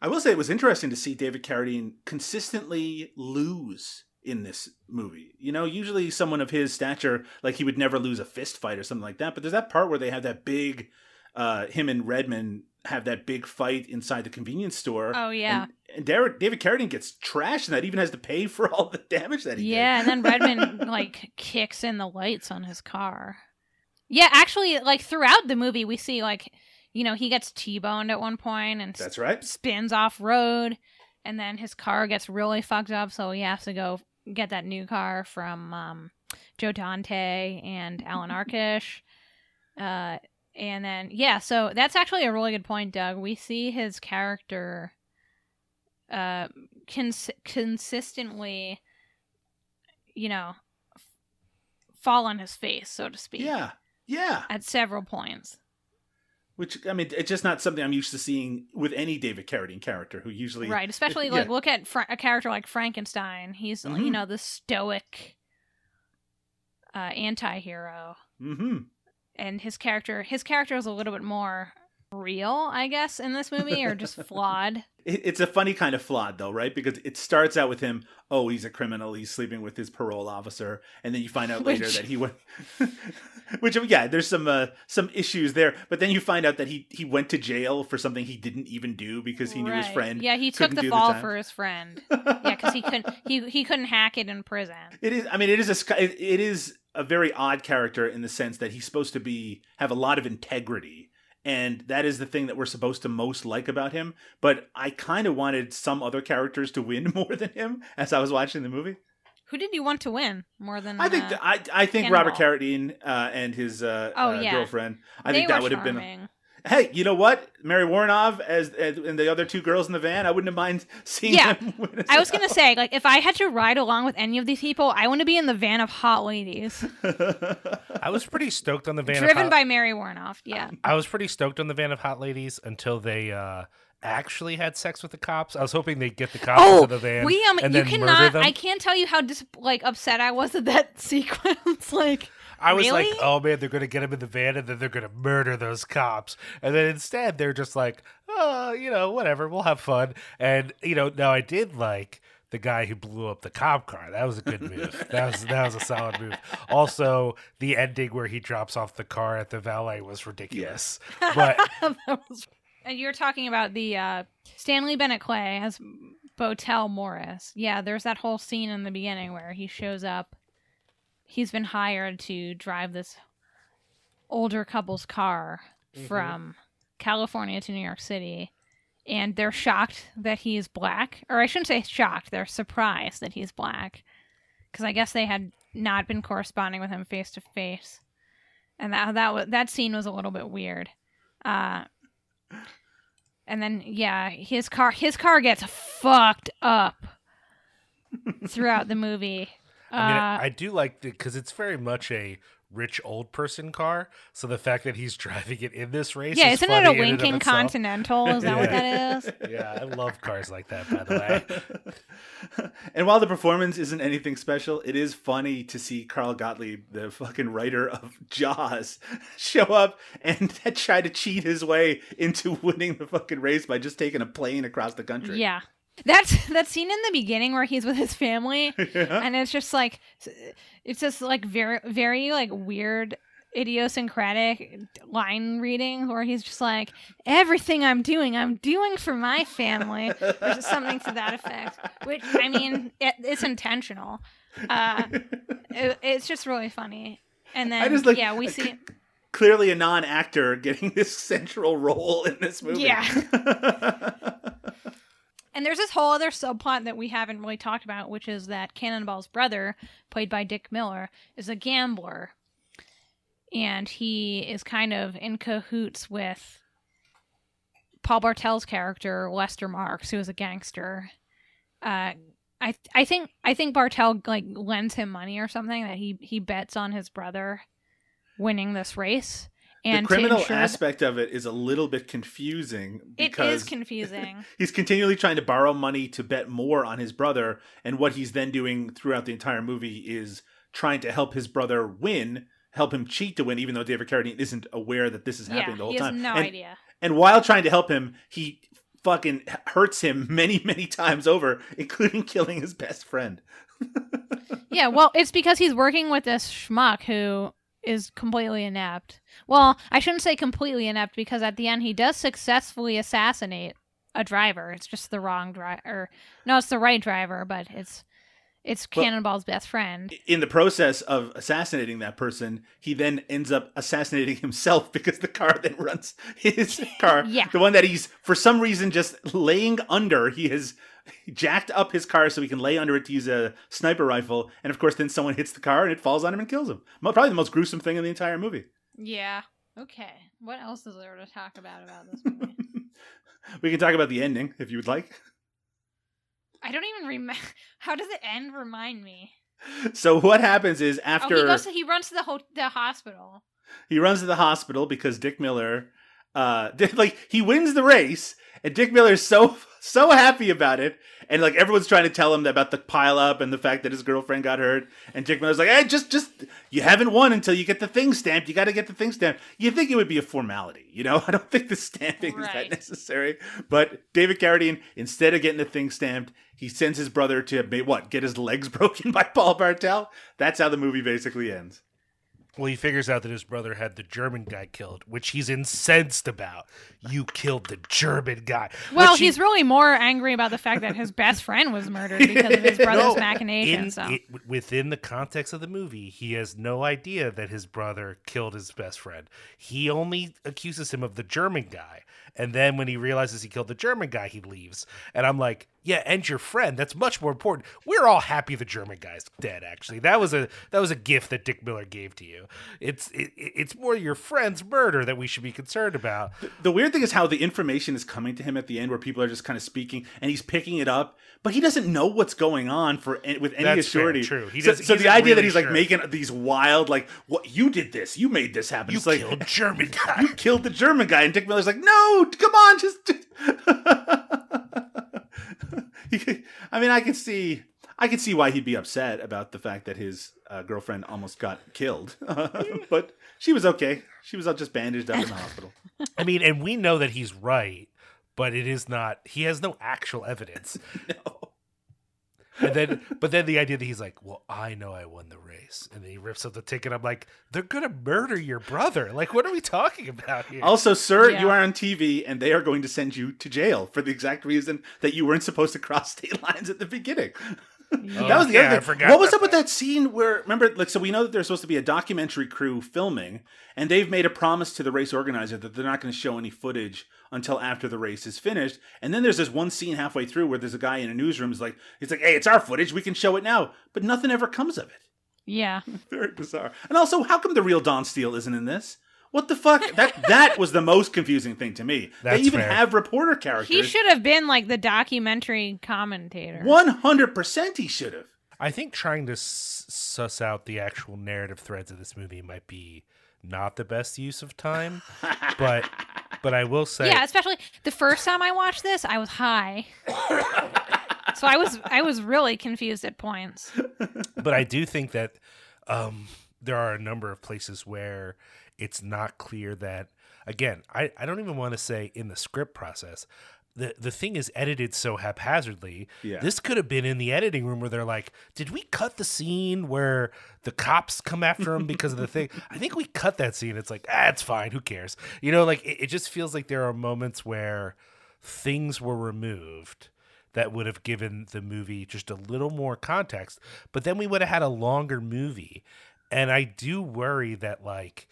I will say it was interesting to see David Carradine consistently lose in this movie. You know, usually someone of his stature, like he would never lose a fist fight or something like that. But there's that part where they have that big, uh, him and Redman have that big fight inside the convenience store. Oh, yeah. And, and David, David Carradine gets trashed and that even has to pay for <laughs> all the damage that he did Yeah, and then Redman <laughs> like kicks in the lights on his car. Yeah, actually, like throughout the movie, we see like you know, he gets T-boned at one point and That's right. spins off road and then his car gets really fucked up so he has to go get that new car from um, joe dante and allan <laughs> arkush uh, and then yeah so that's actually a really good point doug we see his character uh, cons- consistently you know f- fall on his face so to speak Yeah. Yeah. at several points Which I mean, it's just not something I'm used to seeing with any David Carradine character who usually right especially <laughs> yeah. like look at Fra- a character like frankenstein he's you Mhm. know the stoic uh anti-hero hmm and his character his character is a little bit more real i guess in this movie or just <laughs> flawed it's a funny kind of flawed though, right? Because it starts out with him, oh, he's a criminal, he's sleeping with his parole officer, and then you find out later Which- that he went. <laughs> Which yeah, there's some uh, some issues there, but then you find out that he he went to jail for something he didn't even do because he knew his friend. yeah he took the fall time. for his friend <laughs> yeah because he couldn't he he couldn't hack it in prison It is. I mean, it is a. It is a very odd character in the sense that he's supposed to be have a lot of integrity, and that is the thing that we're supposed to most like about him. But I kind of wanted some other characters to win <laughs> more than him as I was watching the movie. who did you want to win more than I think. uh, I I think. Robert Carradine uh, and his uh, Oh, uh, yeah. girlfriend. I they think that would have been. Charming. Hey, you know what? Mary Woronov as, as and the other two girls in the van. I wouldn't have mind <laughs> seeing Yeah. them. <laughs> win as I was gonna say, like, if I had to ride along with any of these people, I want to be in the van of hot ladies, <laughs> I was pretty stoked on the van. of driven hot- by Mary Woronov. Yeah, I was pretty stoked on the van of hot ladies until they uh, actually had sex with the cops. I was hoping they'd get the cops Oh, into the van we um, and you then murder cannot. them. I can't tell you how dis- like upset I was at that sequence. like, I was like, oh man, they're gonna get him in the van and then they're gonna murder those cops. And then instead they're just like, oh, you know, whatever, we'll have fun. And you know, now I did like the guy who blew up the cop car. That was a good move. <laughs> that was that was a solid move. Also, the ending where he drops off the car at the valet was ridiculous. <laughs> But <laughs> that was- and you're talking about the uh, Stanley Bennett Clay as Botel Morris. Yeah, there's that whole scene in the beginning where he shows up. He's been hired to drive this older couple's car from California to New York City. And they're shocked that he's black. Or I shouldn't say shocked, they're surprised that he's black. Because I guess they had not been corresponding with him face to face. And that, that, that scene was a little bit weird. Uh, and then yeah, his car his car gets fucked up <laughs> throughout the movie. I mean, Uh, I do like the because it's very much a rich old person car. So the fact that he's <laughs> driving it in this race, yeah, is isn't it a funny in and of winking. Continental? Is that what that is? <laughs> Yeah, I love cars like that. By the way, <laughs> and while the performance isn't anything special, it is funny to see Carl Gottlieb, the fucking writer of Jaws, show up and try to cheat his way into winning the fucking race by just taking a plane across the country. Yeah. That's <laughs> that scene in the beginning where he's with his family <laughs> and it's just like it's just like very very like weird idiosyncratic line reading where he's just like everything I'm doing I'm doing for my family or just something to that effect which I mean it, it's intentional uh <laughs> it, it's just really funny and then just like yeah we see clearly a non-actor getting this central role in this movie. Yeah. And there's this whole other subplot that we haven't really talked about, which is that Cannonball's brother, played by Dick Miller, is a gambler. And he is kind of in cahoots with Paul Bartel's character, Lester Marks, who is a gangster. Uh, I I think I think Bartel like lends him money or something that he he bets on his brother winning this race. And the criminal aspect of it is a little bit confusing it is confusing. <laughs> he's continually trying to borrow money to bet more on his brother and what he's then doing throughout the entire movie is trying to help his brother win help him cheat to win even though david carradine isn't aware that this is happening yeah, the whole time. he has time no and, idea. and while trying to help him he fucking hurts him <laughs> many many times over including <laughs> killing his best friend Yeah, well, it's because he's working with this schmuck who is completely inept. Well, I shouldn't say completely inept because at the end he does successfully assassinate a driver. It's just the wrong driver. No, it's the right driver, but it's It's Well- Cannonball's best friend. in the process of assassinating that person, he then ends up assassinating <laughs> himself because the car then runs <laughs> his car. Yeah. The one that he's, for some reason, just laying under. He has jacked up his car so he can lay under it to use a sniper rifle. And of course, then someone hits the car and it falls on him and kills him. Probably the most gruesome thing in the entire movie. Yeah. Okay. What else is there to talk about about this movie? <laughs> We can talk about the ending if you would like. I don't even remember. <laughs> How does it end? Remind me. So what happens is Oh, after he goes. To, he runs to the ho- the hospital. He runs to the hospital because Dick Miller, uh, <laughs> like he wins the race, and Dick Miller's so <laughs> so happy about it, and like everyone's trying to tell him about the pile up and the fact that his girlfriend got hurt, and Dick Miller's like, "Hey, just just you haven't won until you get the thing stamped. You got to get the thing stamped. You think it would be a formality, you know? <laughs> I don't think the stamping is that necessary. But David Carradine, instead of getting the thing stamped, he sends his brother to what get his legs broken by Paul Bartel. That's how the movie basically ends. Well, he figures out that his brother had the German guy killed, which he's incensed about. You killed the German guy. Well, Which he- he's really more angry about the fact that his best friend was murdered because of his <laughs> brother's No, machinations. in- so. it- within the context of the movie, he has no idea that his brother killed his best friend. He only accuses him of the German guy. And then when he realizes he killed the German guy, he leaves. And I'm like, yeah, and your friend. That's much more important. We're all happy the German guy's dead. Actually, that was a that was a gift that Dick Miller gave to you. It's it, it's more your friend's murder that we should be concerned about. The weird thing is how the information is coming to him at the end, where people are just kind of speaking, and he's picking it up, but he doesn't know what's going on for eh, with any That's fair, true. He so, so the idea that really he's like making these wild, like, what you did this, you made this happen. You it's like killed German <laughs> guy. you killed the German guy, and Dick Miller's like, no, come on, just. <laughs> He- I mean, I could see, I could see why he'd be upset about the fact that his uh, girlfriend almost got killed, <laughs> but she was okay. She was just bandaged up in the <laughs> hospital. I mean, and we know that he's right, but it is not. He has no actual evidence. No. And then, but then the idea that he's like, "Well, I know I won the race," and then he rips up the ticket. I'm like, "They're gonna murder your brother! Like, what are we talking about here?" Also, sir, Yeah. you are on TV and they are going to send you to jail for the exact reason that you weren't supposed to cross state <laughs> lines at the beginning. That was the yeah, other thing. What was about up with that scene where remember like so we know that there's supposed to be a documentary crew filming and they've made a promise to the race organizer that they're not going to show any footage until after the race is finished. And then there's this one scene halfway through where there's a guy in a newsroom is like he's like, "Hey, it's our footage. We can show it now." But nothing ever comes of it. yeah. Very bizarre. And also, how come the real Don Steele isn't in this? What the fuck? That that was the most confusing thing to me. That's they even fair. have reporter characters. He should have been like the documentary commentator. One hundred percent, he should have. I think trying to s- suss out the actual narrative threads of this movie might be not the best use of time, <laughs> but but I will say, Yeah, especially the first time I watched this, I was high. <laughs> so I was I was really confused at points. <laughs> but I do think that um, there are a number of places where it's not clear that again, I, I don't even want to say in the script process. The the thing is edited so haphazardly. Yeah. This could have been in the editing room where they're like, Did we cut the scene where the cops come after him because of the thing? <laughs> I think we cut that scene. It's like, ah, it's fine, who cares? You know, like it, it just feels like there are moments where things were removed that would have given the movie just a little more context. But then we would have had a longer movie. And I do worry that, like,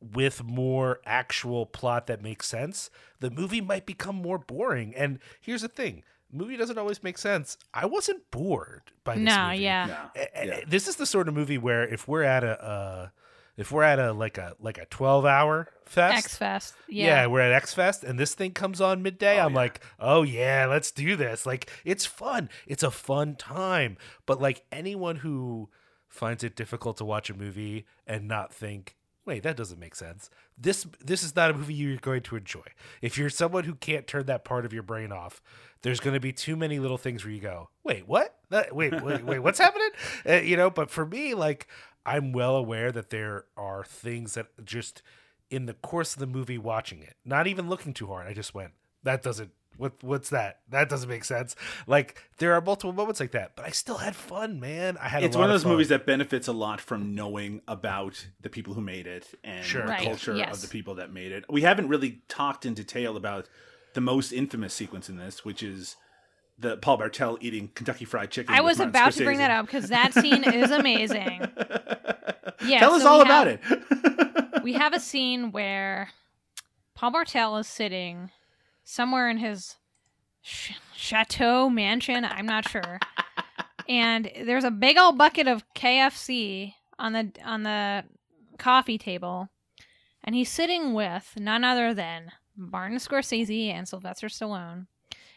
with more actual plot that makes sense, the movie might become more boring. And here's the thing movie doesn't always make sense. I wasn't bored by this No, movie. yeah. No. A- a- Yeah. This is the sort of movie where if we're at a uh, if we're at a like a like a 12 hour fest X Fest. yeah. Yeah. we're at X Fest and this thing comes on midday. I'm like, oh yeah, let's do this. Like, it's fun. It's a fun time. But like anyone who finds it difficult to watch a movie and not think, wait, that doesn't make sense. This this is not a movie you're going to enjoy. If you're someone who can't turn that part of your brain off, there's going to be too many little things where you go, wait, what? That, wait, wait, wait, what's happening? Uh, <laughs> you know. But for me, like, I'm well aware that there are things that just in the course of the movie watching it, not even looking too hard, I just went, that doesn't what what's that? That doesn't make sense. Like there are multiple moments like that, but I still had fun, man. I had It's a lot one of those fun. movies that benefits a lot from knowing about the people who made it and Sure. the Right, culture yes. of the people that made it. We haven't really talked in detail about the most infamous sequence in this, which is the Paul Bartel eating Kentucky Fried Chicken. I was Martin about to bring that up because that scene is amazing. <laughs> Yeah, Tell us so all about have- it. <laughs> we have a scene where Paul Bartel is sitting somewhere in his ch- chateau mansion. I'm not sure. and there's a big old bucket of KFC on the on the coffee table, and he's sitting with none other than Martin Scorsese and Sylvester Stallone.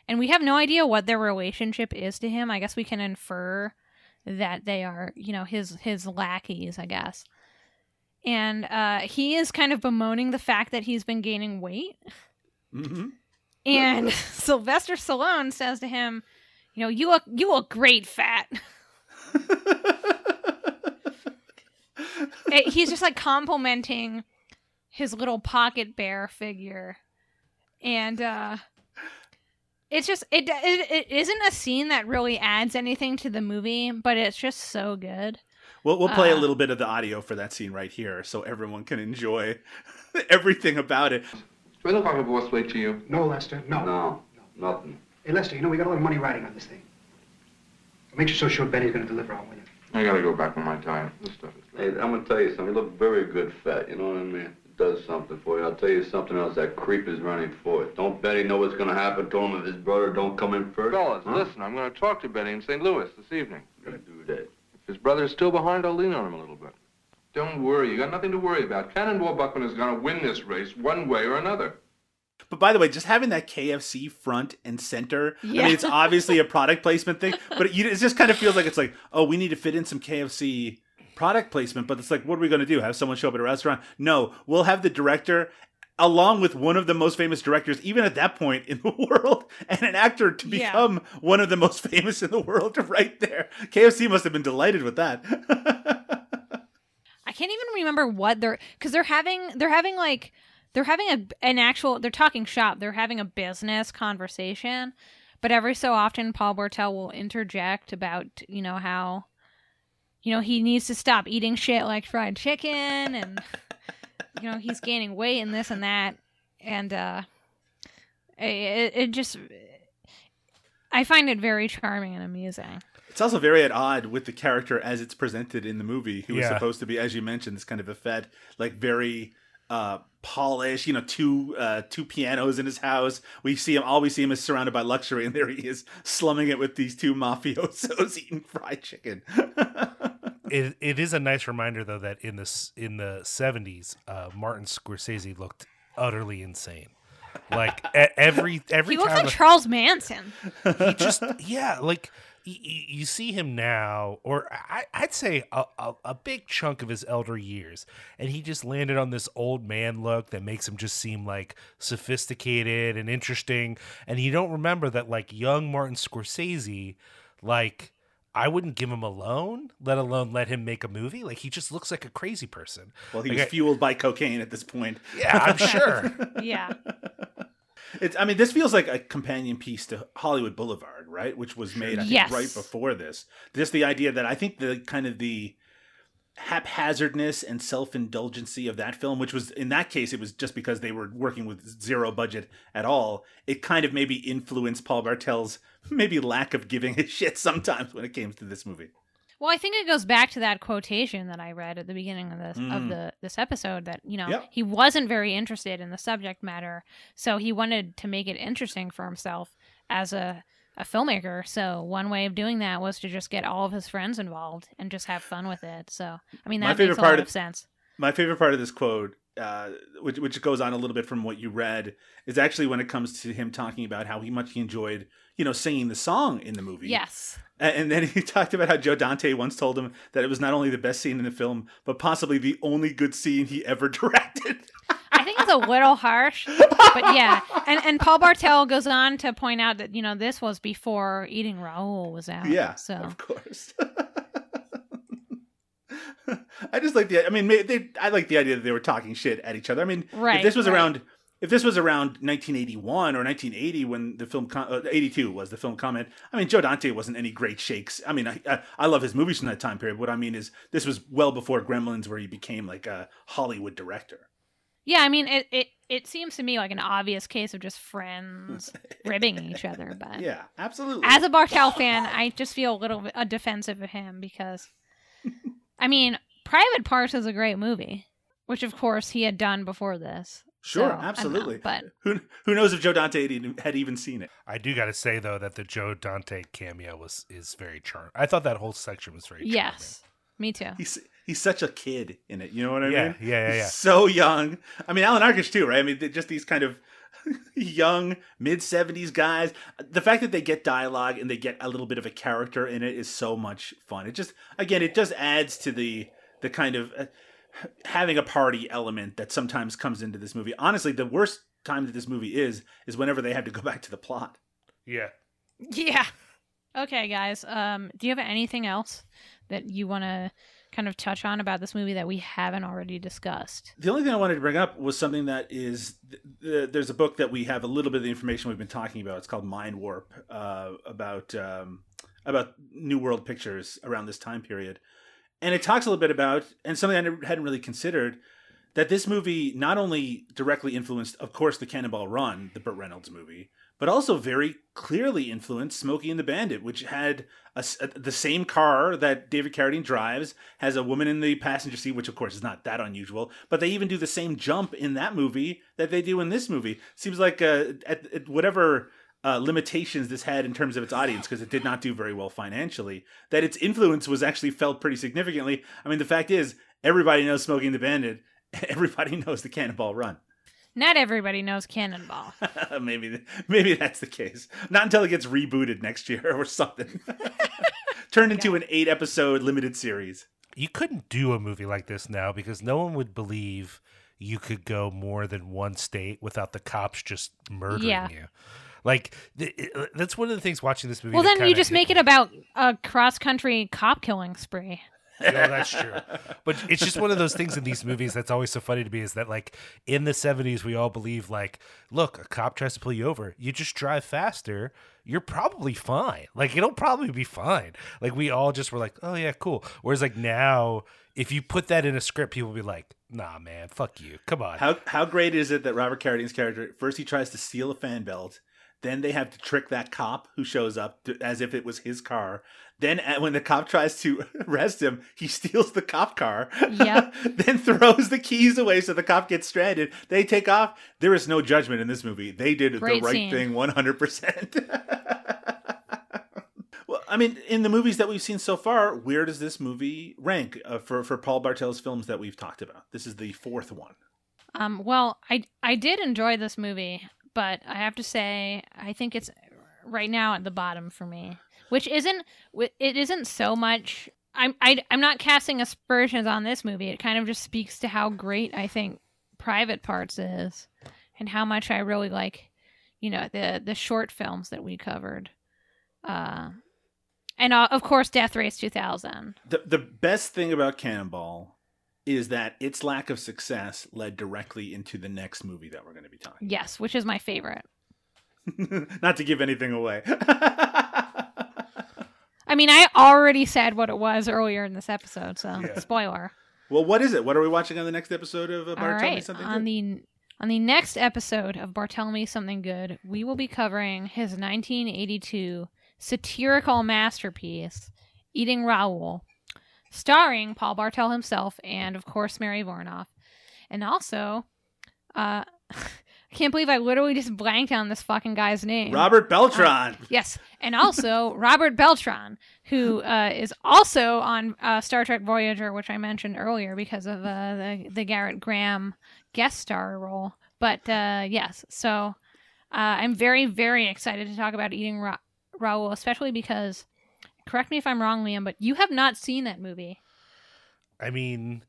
And we have no idea what their relationship is to him. I guess we can infer that they are, you know, his his lackeys, I guess and uh, he is kind of bemoaning the fact that he's been gaining weight. hmm And <laughs> Sylvester Stallone says to him, "You know, you look you look great, fat." <laughs> He's just like complimenting his little pocket bear figure, and uh, it's just it, it it isn't a scene that really adds anything to the movie, but it's just so good. We'll, we'll play a Uh, little bit of the audio for that scene right here so everyone can enjoy <laughs> everything about it. Do I look like a boss weight to you? No, Lester, no. No, nothing. Hey, Lester, you know we got a lot of money riding on this thing. Make sure so sure Benny's going to deliver on with you. I gotta go back on my diet. This stuff is. Hey, I'm gonna tell you something. You look very good fat. You know what I mean? It does something for you. I'll tell you something else. That creep is running for it. Don't Benny know what's gonna happen to him if his brother don't come in first? Fellas, Huh? listen, I'm gonna talk to Benny in St. Louis this evening. Gonna do that. If his brother's still behind, I'll lean on him a little bit. Don't worry, you got nothing to worry about. Cannonball Buckman is gonna win this race one way or another. But by the way, just having that KFC front and center, I mean, it's obviously a <laughs> product placement thing, but it, it just kind of feels like it's like, oh, we need to fit in some KFC product placement. But it's like, what are we going to do? Have someone show up at a restaurant? No, we'll have the director, along with one of the most famous directors, even at that point in the <laughs> world, and an actor to Yeah. become one of the most famous in the world <laughs> right there. KFC must have been delighted with that. Can't even remember what they're because they're having they're having like they're having a an actual they're talking shop. They're having a business conversation. But every so often paul bartel will interject about you know how you know he needs to stop eating shit like fried chicken and you know he's gaining weight and this and that. And uh it, it just i find it very charming and amusing It's also very at odd with the character as it's presented in the movie, who is Yeah. supposed to be, as you mentioned, this kind of a fed, like very uh polished, you know, two uh two pianos in his house. We see him all we see him is surrounded by luxury, and there he is slumming it with these two mafiosos <laughs> eating fried chicken. <laughs> It, it is a nice reminder though that in this in the 70s uh, Martin Scorsese looked utterly insane. Like every every he looks time like charles manson he just yeah like y- y- you see him now or I, i'd say a, a, a big chunk of his elder years and he just landed on this old man look that makes him just seem like sophisticated and interesting and you don't remember that like young martin scorsese like I wouldn't give him a loan, let alone let him make a movie. Like he just looks like a crazy person. well, he Like, was I- fueled by cocaine at this point. yeah, I'm sure. <laughs> yeah It's, I mean, this feels like a companion piece to Hollywood Boulevard, right? Which was made, I think, Yes. right before this. Just the idea that I think the kind of the haphazardness and self-indulgency of that film, which was in that case, it was just because they were working with zero budget at all. It kind of maybe influenced Paul Bartel's maybe lack of giving a <laughs> shit sometimes when it came to this movie. Well, I think it goes back to that quotation that I read at the beginning of this of Mm. the this episode that you know Yep. he wasn't very interested in the subject matter, so he wanted to make it interesting for himself as a a filmmaker. So one way of doing that was to just get all of his friends involved and just have fun with it. So I mean My that favorite makes a part lot of- of sense. My favorite part of this quote, uh, which which goes on a little bit from what you read, is actually when it comes to him talking about how he much he enjoyed, you know, singing the song in the movie. Yes. And then <laughs> he talked about how Joe Dante once told him that it was not only the best scene in the film, but possibly the only good scene he ever <laughs> directed. I think it's a little harsh, but yeah. And and Paul Bartel goes on to point out that you know this was before Eating Raoul was out. yeah, So of course. <laughs> I just like the. I mean, they. I like the idea that they were talking shit at each other. I mean, if Right, this was right. around, if this was around 1981 or 1980 when the film, com- uh, 82 was the film comment. I mean, Joe Dante wasn't any great shakes. I mean, I, I I love his movies from that time period. What I mean is, this was well before Gremlins, where he became like a Hollywood director. Yeah, I mean it, it it seems to me like an obvious case of just friends <laughs> ribbing each other, but Yeah, absolutely. as a Bartel fan, I just feel a little bit defensive of him because I mean, Private Parts is a great movie, which of course he had done before this. Sure, So, I don't know, absolutely. but <laughs> who who knows if Joe Dante had even, had even seen it? I do got to say though that the Joe Dante cameo was is very charming. I thought that whole section was very charming. yes, me too. He's he's such a kid in it. You know what I Yeah, mean? yeah, yeah, He's yeah. So young. I mean, Allan Arkush too, right? I mean, just these kind of <laughs> young mid seventies guys. The fact that they get dialogue and they get a little bit of a character in it is so much fun. It just again, it just adds to the the kind of uh, having a party element that sometimes comes into this movie. Honestly, the worst time that this movie is is whenever they have to go back to the plot. Yeah. Yeah. Okay, guys. Um, do you have anything else that you want to kind of touch on about this movie that we haven't already discussed? The only thing I wanted to bring up was something that is th- th- there's a book that we have a little bit of the information we've been talking about. It's called Mind Warp uh, about um, about New World Pictures around this time period, and it talks a little bit about and something I hadn't really considered that this movie not only directly influenced, of course, the Cannonball Run, the Burt Reynolds movie, but also very clearly influenced Smokey and the Bandit, which had a a- the same car that David Carradine drives, has a woman in the passenger seat, which of course is not that unusual. But they even do the same jump in that movie that they do in this movie. Seems like uh, at, at whatever. Uh, limitations this had in terms of its audience because it did not do very well financially. That its influence was actually felt pretty significantly. I mean, the fact is, everybody knows Smokey and the Bandit. <laughs> Everybody knows the Cannonball Run. Not everybody knows Cannonball. <laughs> maybe maybe that's the case. Not until it gets rebooted next year or something. <laughs> Turned into an eight episode limited series. You couldn't do a movie like this now because no one would believe you could go more than one state without the cops just murdering Yeah. you. Like th- uh, that's one of the things watching this movie. well, then you just hit make me. it about a cross country cop killing spree. Yeah, that's true. But it's just one of those things in these movies that's always so funny to me is that like in the 70s we all believe like look, a cop tries to pull you over, you just drive faster, you're probably fine. Like it'll probably be fine. Like we all just were like, "Oh yeah, cool." Whereas like now if you put that in a script, people will be like, "Nah, man, fuck you. Come on." How how great is it that Robert Carradine's character first he tries to steal a fan belt, then they have to trick that cop who shows up to, as if it was his car. Then uh, when the cop tries to <laughs> arrest him, he steals the cop car. Yep. <laughs> then throws the keys away so the cop gets stranded. They take off. There is no judgment in this movie. They did Great the right scene. thing 100%. <laughs> Well, I mean, in the movies that we've seen so far, where does this movie rank uh, for for Paul Bartel's films that we've talked about? This is the fourth one. Um, well, I I did enjoy this movie, but I have to say I think it's right now at the bottom for me, which isn't it isn't so much. I'm I, I'm not casting aspersions on this movie. It kind of just speaks to how great I think Private Parts is, and how much I really like, you know, the the short films that we covered, uh, and uh, of course Death Race 2000. The the best thing about Cannonball is that its lack of success led directly into the next movie that we're going to be talking. Yes, which is my favorite. <laughs> Not to give anything away. <laughs> I mean, I already said what it was earlier in this episode, so Yeah. spoiler. well, what is it? What are we watching on the next episode of uh, All Bartel Me right, Something on Good? the on the next episode of Bartel Me Something Good, we will be covering his 1982 satirical masterpiece, Eating Raoul, starring Paul Bartel himself and, of course, Mary Woronov, and also, uh, <laughs> I can't believe I literally just blanked on this fucking guy's name. Robert Beltran. Yes, and also <laughs> Robert Beltran, who uh, is also on uh, Star Trek Voyager, which I mentioned earlier because of uh, the the Gerrit Graham guest star role. But uh, yes, so uh, I'm very very excited to talk about Eating Ra- Raoul, especially because correct me if I'm wrong, Liam, but you have not seen that movie. I mean,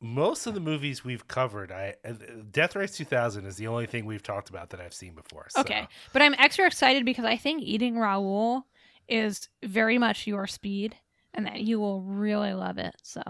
most of the movies we've covered, I uh, Death Race 2000 is the only thing we've talked about that I've seen before. So. Okay, but I'm extra excited because I think Eating Raoul is very much your speed, and that you will really love it. So.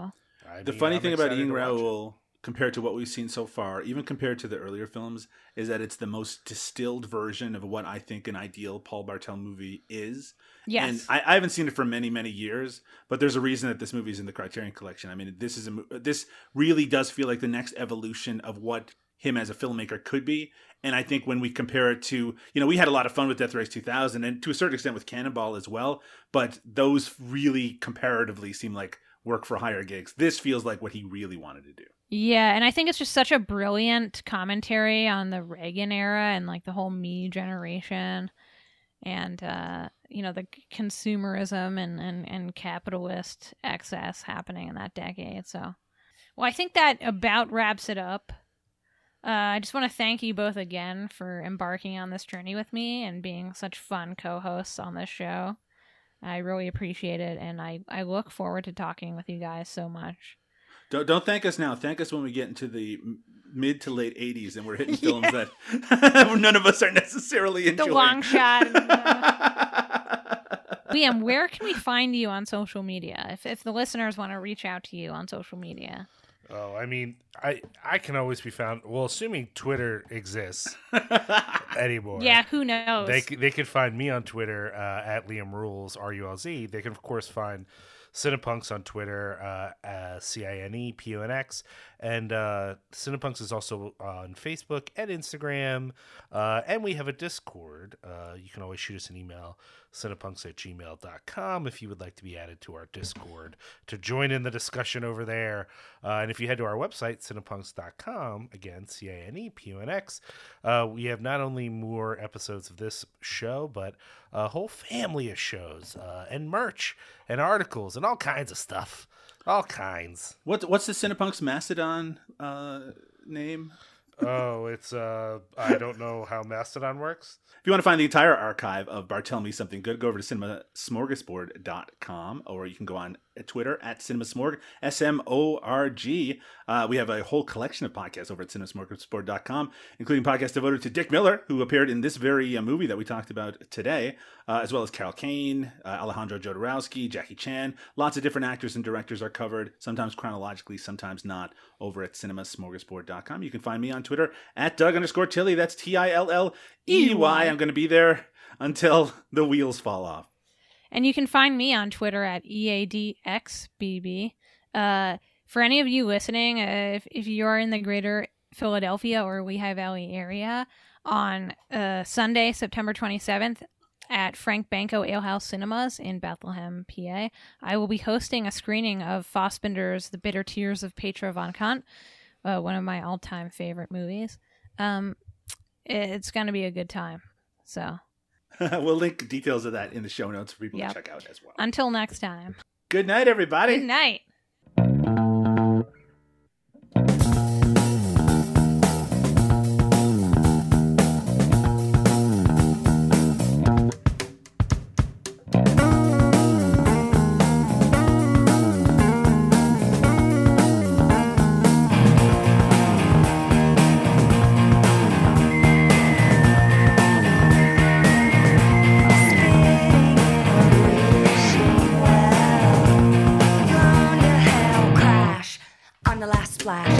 I The mean, funny I'm thing about Eating to it. Raoul, compared to what we've seen so far, even compared to the earlier films, is that it's the most distilled version of what I think an ideal Paul Bartel movie is. Yes. And I, I haven't seen it for many, many years, but there's a reason that this movie is in the Criterion Collection. I mean, this is a this really does feel like the next evolution of what him as a filmmaker could be. And I think when we compare it to, you know, we had a lot of fun with Death Race 2000 and to a certain extent with Cannonball as well, but those really comparatively seem like work for higher gigs. This feels like what he really wanted to do. Yeah, and I think it's just such a brilliant commentary on the Reagan era and like the whole me generation and uh you know the consumerism and and and capitalist excess happening in that decade. So well, I think that about wraps it up. Uh, I just want to thank you both again for embarking on this journey with me and being such fun co-hosts on this show. I really appreciate it, and I, I look forward to talking with you guys so much. Don't don't thank us now. Thank us when we get into the mid to late '80s and we're hitting <laughs> films yeah. that <laughs> none of us are necessarily enjoying. The long shot. <laughs> Liam, where can we find you on social media? If if the listeners want to reach out to you on social media. Oh, I mean, I I can always be found. Well, assuming Twitter exists anymore. Yeah, who knows? They they could find me on Twitter uh, at Liam Rules R U L Z. They can of course find Cinepunx on Twitter, uh, uh, C I N E P O N X. And uh, Cinepunx is also on Facebook and Instagram. Uh, and we have a Discord. Uh, you can always shoot us an email, cinepunx at gmail.com, if you would like to be added to our Discord to join in the discussion over there. Uh, and if you head to our website, cinepunx.com, again, C I N E P O N X, uh, we have not only more episodes of this show, but a whole family of shows uh, and merch and articles and all kinds of stuff. All kinds. What's what's the Cinepunx Mastodon uh, name? Oh, it's uh I don't know how Mastodon works. If you want to find the entire archive of Bartell Something Good, go over to cinemasmorgasbord.com or you can go on Twitter at cinemasmorg, S-M-O-R-G. Uh, we have a whole collection of podcasts over at cinemasmorgasbord.com, including podcasts devoted to Dick Miller, who appeared in this very uh, movie that we talked about today, uh, as well as Carol Kane, uh, Alejandro Jodorowsky, Jackie Chan. Lots of different actors and directors are covered, sometimes chronologically, sometimes not, over at cinemasmorgasbord.com. You can find me on Twitter at Doug underscore Tilley. That's T-I-L-L-E-Y. I'm going to be there until the wheels fall off. And you can find me on Twitter at EADXBB. Uh, for any of you listening, uh, if, if you are in the greater Philadelphia or Lehigh Valley area, on uh, Sunday, September 27th, at Frank Banko Alehouse Cinemas in Bethlehem, PA, I will be hosting a screening of Fassbinder's The Bitter Tears of Petra von Kant, uh, one of my all time favorite movies. Um, it's going to be a good time. So <laughs> we'll link details of that in the show notes for people yep. to check out as well. Until next time. Good night, everybody. Good night. Flash.